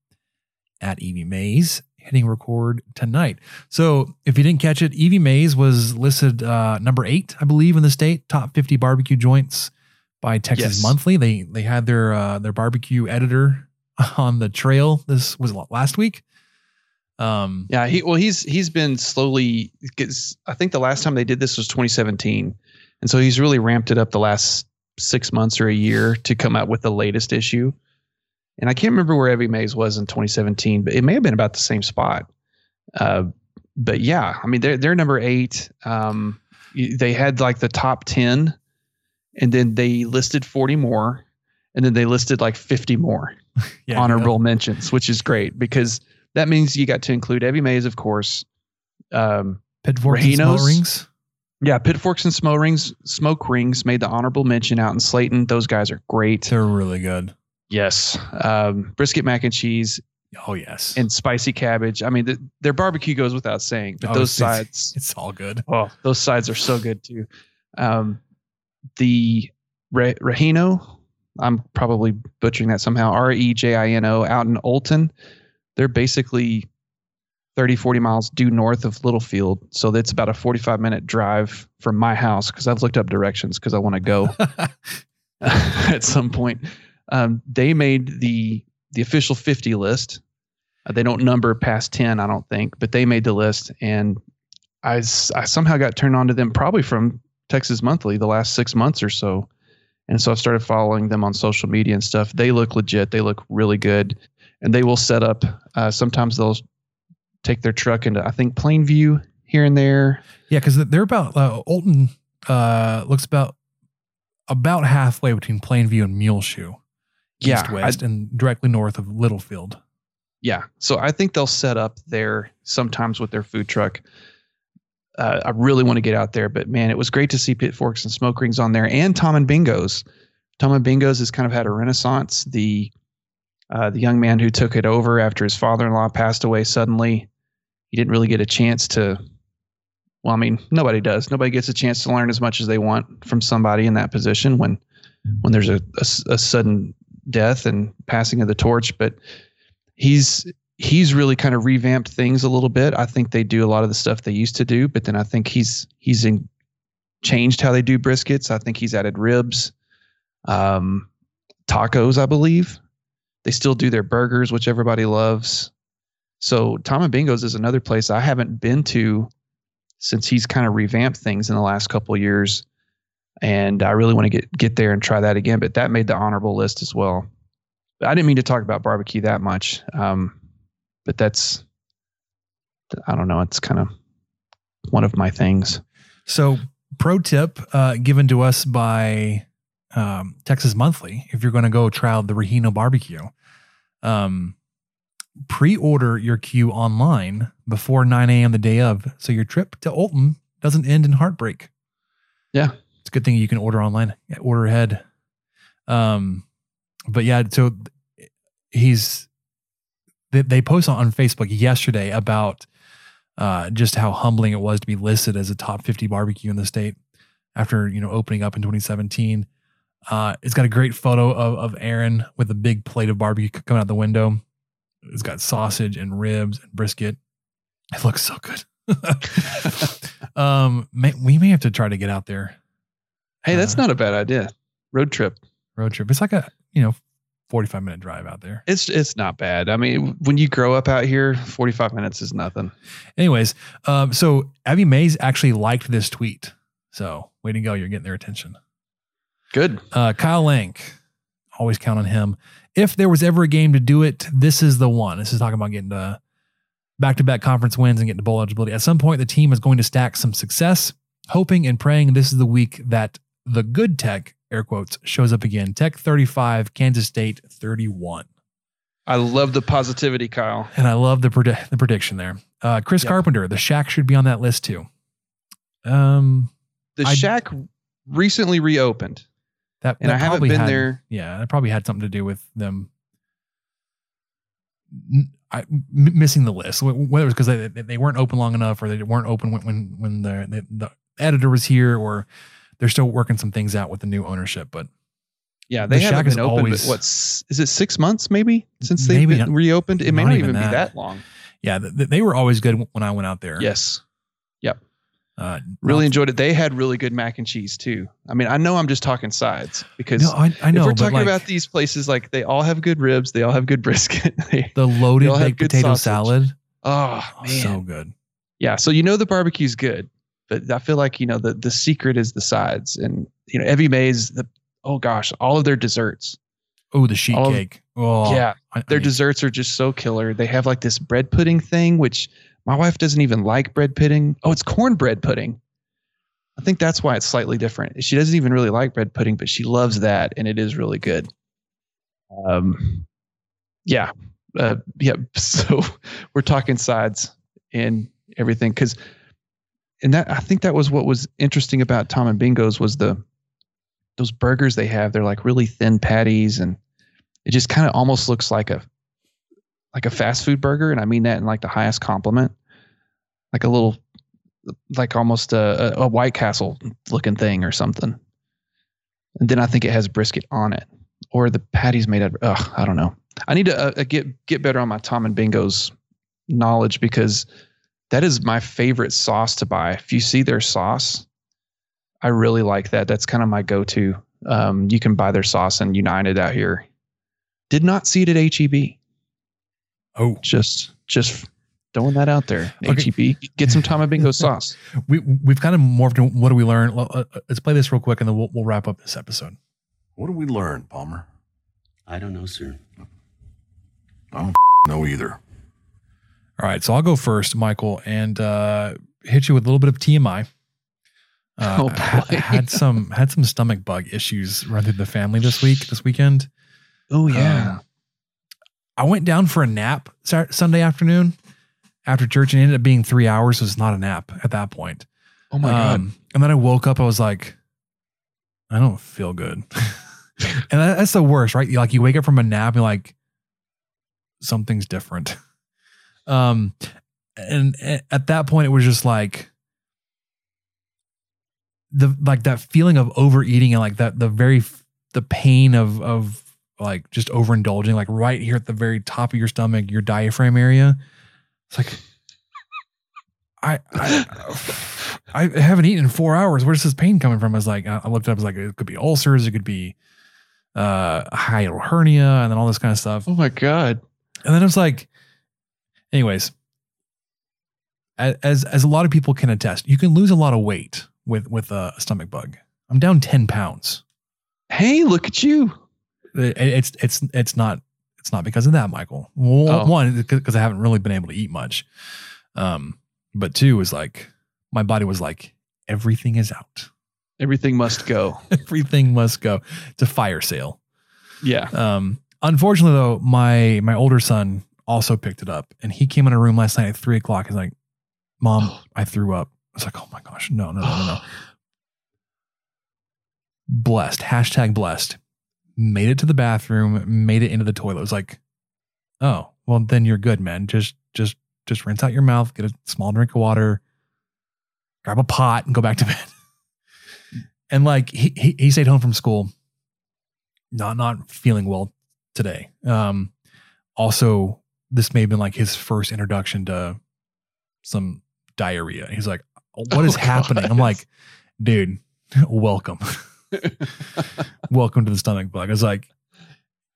at Evie Mae's hitting record tonight. So if you didn't catch it, Evie Mae's was listed uh, number eight, I believe, in the state, top 50 barbecue joints by Texas Yes. Monthly. They they had their uh, their barbecue editor on the trail. This was last week. Um, Yeah, he well he's he's been slowly gets I think the last time they did this was 2017. And so he's really ramped it up the last 6 months or a year to come out with the latest issue. And I can't remember where Evie Mae's was in 2017, but it may have been about the same spot. Uh, but yeah, I mean they're they're number 8. Um, they had like the top 10 and then they listed 40 more and then they listed like 50 more yeah, honorable mentions, which is great because that means you got to include Evie Mae's, of course. Um, Pitforks and. Smoke Rings. yeah, Pitforks and Smoke Rings, Smoke Rings made the honorable mention out in Slaton. Those guys are great. They're really good. Yes. Um, brisket mac and cheese Oh yes, and spicy cabbage. I mean, the, their barbecue goes without saying, but Oh, those it's- sides, It's all good. oh, those sides are so good too. Um, the Re- Rejino, I'm probably butchering that somehow. R E J I N O out in Olton. They're basically 30, 40 miles due north of Littlefield. So that's about a 45 minute drive from my house because I've looked up directions because I want to go at some point. Um, they made the the official 50 list. Uh, they don't number past 10, I don't think, but they made the list. And I I somehow got turned on to them probably from Texas Monthly the last six months or so. And so I started following them on social media and stuff. They look legit. They look really good. And they will set up, uh, sometimes they'll take their truck into, I think, Plainview here and there. Yeah, because they're about uh, Olton uh, looks about about halfway between Plainview and Muleshoe, Yeah, east I- west, and directly north of Littlefield. Yeah. So I think they'll set up there sometimes with their food truck. Uh, I really want to get out there, but man, it was great to see Pitforks and Smoke Rings on there and Tom and Bingo's. Tom and Bingo's has kind of had a renaissance. The uh, the young man who took it over after his father-in-law passed away suddenly, he didn't really get a chance to. Well, I mean, nobody does. Nobody gets a chance to learn as much as they want from somebody in that position when when there's a a sudden death and passing of the torch. But he's he's really kind of revamped things a little bit. I think they do a lot of the stuff they used to do, but then I think he's he's in, changed how they do briskets. I think he's added ribs, um, tacos. I believe they still do their burgers, which everybody loves. So Tom and Bingo's is another place I haven't been to since he's kind of revamped things in the last couple years, and I really want to get get there and try that again. But that made the honorable list as well. I didn't mean to talk about barbecue that much, um, but that's I don't know. It's kind of one of my things. So, pro tip uh, given to us by um, Texas Monthly: if you're going to go try out the Regino barbecue, um, pre-order your queue online before 9 a.m. the day of, so your trip to Olton doesn't end in heartbreak. Yeah, it's a good thing you can order online, order ahead. Um, but yeah, so he's they, they posted on Facebook yesterday about uh, just how humbling it was to be listed as a top 50 barbecue in the state after you know opening up in 2017. Uh, it's got a great photo of, of Aaron with a big plate of barbecue coming out the window. It's got sausage and ribs and brisket. It looks so good. um, may, we may have to try to get out there Hey, that's Uh, not a bad idea. Road trip. road trip. It's like a you know 45 minute drive out there. It's it's not bad. I mean, when you grow up out here, 45 minutes is nothing. Anyways, um, so Abby Mays actually liked this tweet. So way to go, you're getting their attention. Good. Uh, Kyle Lank, always count on him. If there was ever a game to do it, this is the one. This is talking about getting to back to back conference wins and getting to bowl eligibility. At some point, the team is going to stack some success, hoping and praying this is the week that the good tech air quotes, shows up again. Tech 35, Kansas State 31. I love the positivity, Kyle. And I love the predi- the prediction there. Uh, Chris Yep. Carpenter, the Shack should be on that list too. Um, The I- shack recently reopened. that And that I haven't been had- there. Yeah, that probably had something to do with them I, m- missing the list. Whether it was because they, they they weren't open long enough, or they weren't open when when when the, the the editor was here, or they're still working some things out with the new ownership. But Yeah, The they Shack haven't been open. always- what's is it six months maybe since they've Maybe not- reopened? It may not not, even even be that. that long. yeah, th- th- they were always good when I went out there. Yes, Yep. uh, really not- enjoyed it. They had really good mac and cheese too. I mean, I know I'm just talking sides because No, I, I know. if we're talking like, about these places, like they all have good ribs, they all have good brisket. They- the loaded baked potato sausage. salad, oh oh, man, so good. yeah. So you know the barbecue's good, but I feel like you know the the secret is the sides, and you know Evie Mae's the oh gosh, all of their desserts. Oh, the sheet All of- cake. Oh, yeah, I- I their need- desserts are just so killer. They have like this bread pudding thing, which my wife doesn't even like bread pudding. Oh, it's cornbread pudding. I think that's why it's slightly different. She doesn't even really like bread pudding, but she loves that, and it is really good. Um, yeah, uh, yeah. So we're talking sides and everything because, and that I think that was what was interesting about Tom and Bingo's was the those burgers they have. They're like really thin patties, and it just kind of almost looks like a like a fast food burger, and I mean that in like the highest compliment, like a little, like almost a, a, a White Castle looking thing or something. And then I think it has brisket on it, or the patties made. Of, ugh, I don't know. I need to uh, get get better on my Tom and Bingo's knowledge because that is my favorite sauce to buy. If you see their sauce, I really like that. That's kind of my go-to. Um, you can buy their sauce in United out here. Did not see it at HEB. Oh, Just just throwing that out there. Okay. HEB, get some Tom and Bingo sauce. we we've kind of morphed. into What do we learn? L- uh, uh, Let's play this real quick, and then we'll we'll wrap up this episode. What do we learn, Palmer? I don't know, sir. I don't know either. All right, so I'll go first, Michael, and uh, hit you with a little bit of TMI. Uh, Oh, boy. had some had some stomach bug issues run through the family this week, this weekend. Oh yeah. Um, I went down for a nap Sat- Sunday afternoon after church, and it ended up being three hours. So it's not a nap at that point. oh my god. Um, and then I woke up. I was like, I don't feel good. and that, that's the worst, right? You like you wake up from a nap, and you're like, something's different. Um, and at that point, it was just like the like that feeling of overeating and like that the very the pain of of like just overindulging, like right here at the very top of your stomach, your diaphragm area. It's like I I, I haven't eaten in four hours. Where's this pain coming from? I was like, I looked it up. I was like, it could be ulcers. It could be uh, hiatal hernia, and then all this kind of stuff. Oh my god. And then I was like, anyways, as as a lot of people can attest, you can lose a lot of weight with with a stomach bug. I'm down ten pounds. Hey, look at you. It's it's it's not it's not because of that, Michael. Well, Oh. One, because I haven't really been able to eat much. Um, but two is like my body was like everything is out. Everything must go. Everything must go. It's a fire sale. Yeah. Um, unfortunately, though, my my older son also picked it up, and he came in a room last night at three o'clock. He's like, "Mom, I threw up." I was like, "Oh my gosh, no, no, no, no, no." blessed. Hashtag blessed. Made it to the bathroom. Made it into the toilet. It was like, "Oh, well, then you're good, man. Just just just rinse out your mouth. Get a small drink of water. Grab a pot and go back to bed." and like he he, he stayed home from school not not feeling well today. Um, also, this may have been like his first introduction to some diarrhea. He's like, "What is Oh, happening?" I'm like, "Dude, welcome, welcome to the stomach bug." I was like,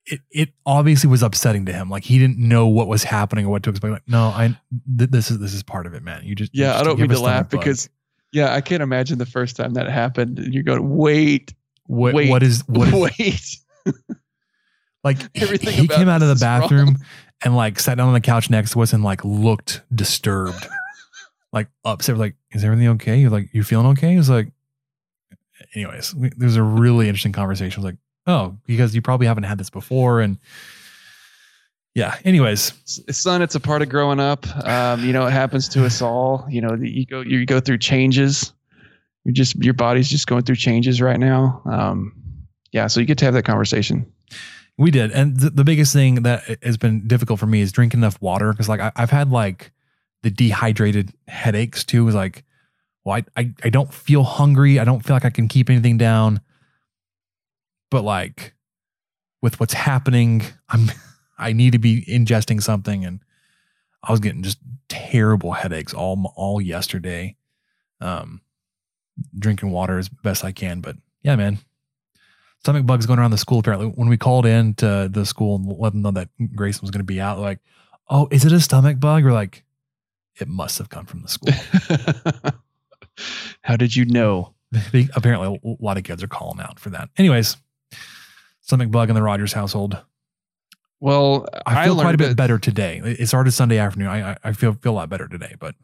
it it obviously was upsetting to him. Like he didn't know what was happening or what to expect. Like, no, I th- this is this is part of it, man. You just you Yeah, I don't mean to laugh bug. because yeah, I can't imagine the first time that happened. And you're going, wait, what wait, what is what is wait. Like Everything he came out of the is wrong. bathroom and like sat down on the couch next to us and like looked disturbed, like upset. Like, is everything okay? You're like, you feeling okay? He was like, anyways, we, there was a really interesting conversation. I was like, oh, because you probably haven't had this before, and yeah. Anyways, son, it's a part of growing up. Um, you know, it happens to us all. You know, you go you go through changes. You're just your body's just going through changes right now. Um, yeah, so you get to have that conversation. We did, and the, the biggest thing that has been difficult for me is drinking enough water because, like, I, I've had like the dehydrated headaches too. Is like, well, I, I I don't feel hungry. I don't feel like I can keep anything down. But like, with what's happening, I'm I need to be ingesting something, and I was getting just terrible headaches all all yesterday. Um, drinking water as best I can, but yeah, man, stomach bugs going around the school. Apparently, when we called in to the school and let them know that Grayson was going to be out, like, oh, is it a stomach bug? We're like, it must have come from the school. How did you know? They, apparently, a lot of kids are calling out for that. Anyways, stomach bug in the Rogers household. Well, I feel I quite a bit learned better today. It started Sunday afternoon. I I- I feel feel a lot better today, but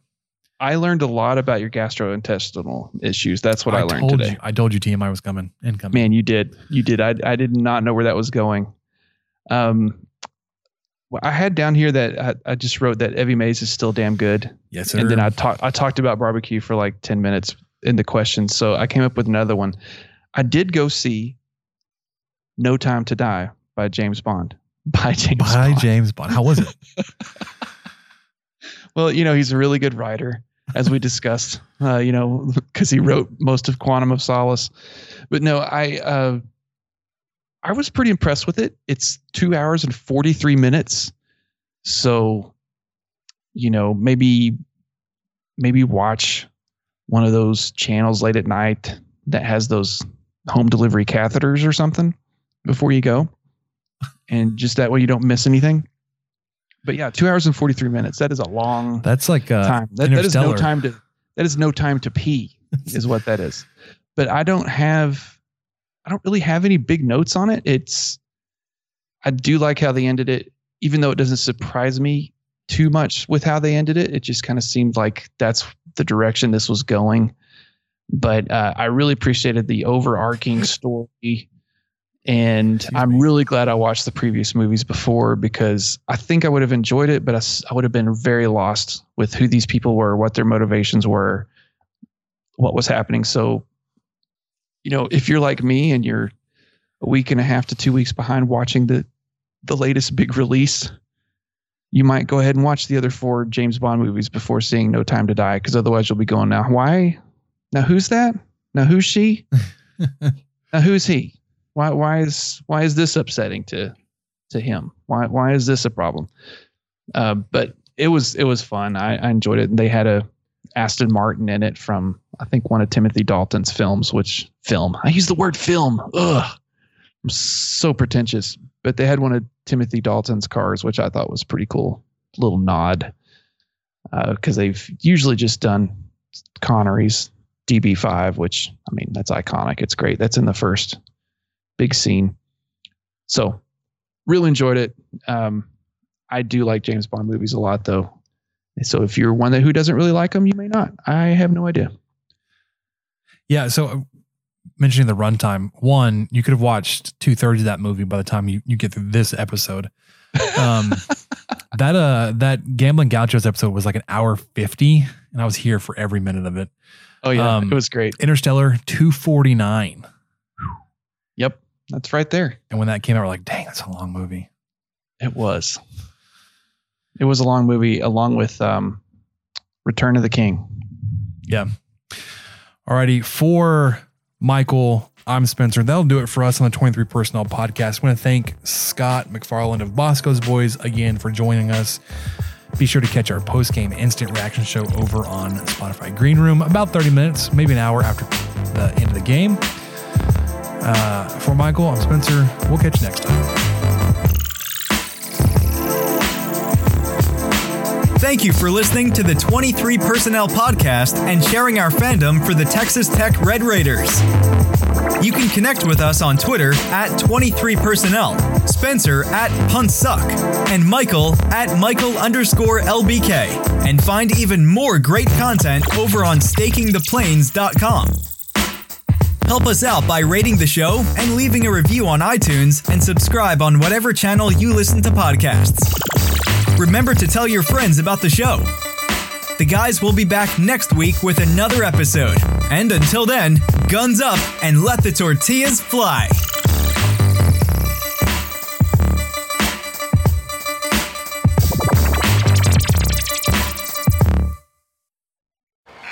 I learned a lot about your gastrointestinal issues. That's what I, learned told today. You, I told you TMI was coming and incoming. Man, you did. You did. I I did not know where that was going. Um, I had down here that I, I just wrote that Evie Mae's is still damn good. Yes, And then. I talked I talked about barbecue for like ten minutes in the questions. So I came up with another one. I did go see No Time to Die by James Bond. By James By Bond. James Bond. How was it? Well, you know, he's a really good writer, as we discussed, uh, you know, because he wrote most of Quantum of Solace. But no, I uh, I was pretty impressed with it. It's two hours and 43 minutes. So, you know, maybe maybe watch one of those channels late at night that has those home delivery catheters or something before you go. And just that way you don't miss anything. But yeah, two hours and 43 minutes. That is a long That's like uh, time. That, that is no time to that is no time to pee is what that is. But I don't have I don't really have any big notes on it. It's I do like how they ended it, even though it doesn't surprise me too much with how they ended it. It just kind of seemed like that's the direction this was going. But uh, I really appreciated the overarching story. And I'm really glad I watched the previous movies before because I think I would have enjoyed it, but I would have been very lost with who these people were, what their motivations were, what was happening. So, you know, if you're like me and you're a week and a half to two weeks behind watching the the latest big release, you might go ahead and watch the other four James Bond movies before seeing No Time to Die, because otherwise you'll be going, now why? Now who's that? Now who's she? now who's he? Why why is why is this upsetting to to him? Why why is this a problem? Uh, but it was it was fun. I, I enjoyed it. And they had a Aston Martin in it from I think one of Timothy Dalton's films, which film. I use the word film. Ugh. I'm so pretentious. But they had one of Timothy Dalton's cars, which I thought was pretty cool. Little nod. Because they've usually just done Connery's DB5, which I mean that's iconic. It's great. That's in the first big scene. So really enjoyed it. Um, I do like James Bond movies a lot, though. So if you're one that who doesn't really like them, you may not. I have no idea. Yeah. So uh, mentioning the runtime, one, you could have watched two thirds of that movie by the time you, you get through this episode. Um, that uh that gambling gauchos episode was like an hour fifty, and I was here for every minute of it. Oh yeah, Um, it was great. Interstellar two forty nine, Yep, that's right there. and when that came out, we're like, dang, that's a long movie. It was. It was a long movie, along with um, Return of the King. Yeah. Alrighty, for Michael, I'm Spencer. That'll do it for us on the 23 Personnel Podcast. I want to thank Scott McFarland of Boscoe's Boys again for joining us. Be sure to catch our post game instant reaction show over on Spotify Green Room about 30 minutes, maybe an hour after the end of the game. Uh, for Michael, I'm Spencer. We'll catch you next time. Thank you for listening to the 23 Personnel Podcast and sharing our fandom for the Texas Tech Red Raiders. You can connect with us on Twitter at 23personnel, Spencer at Puntsuck, and Michael at Michael underscore LBK. And find even more great content over on stakingtheplains.com. Help us out by rating the show and leaving a review on iTunes and subscribe on whatever channel you listen to podcasts. Remember to tell your friends about the show. The guys will be back next week with another episode. And until then, guns up and let the tortillas fly.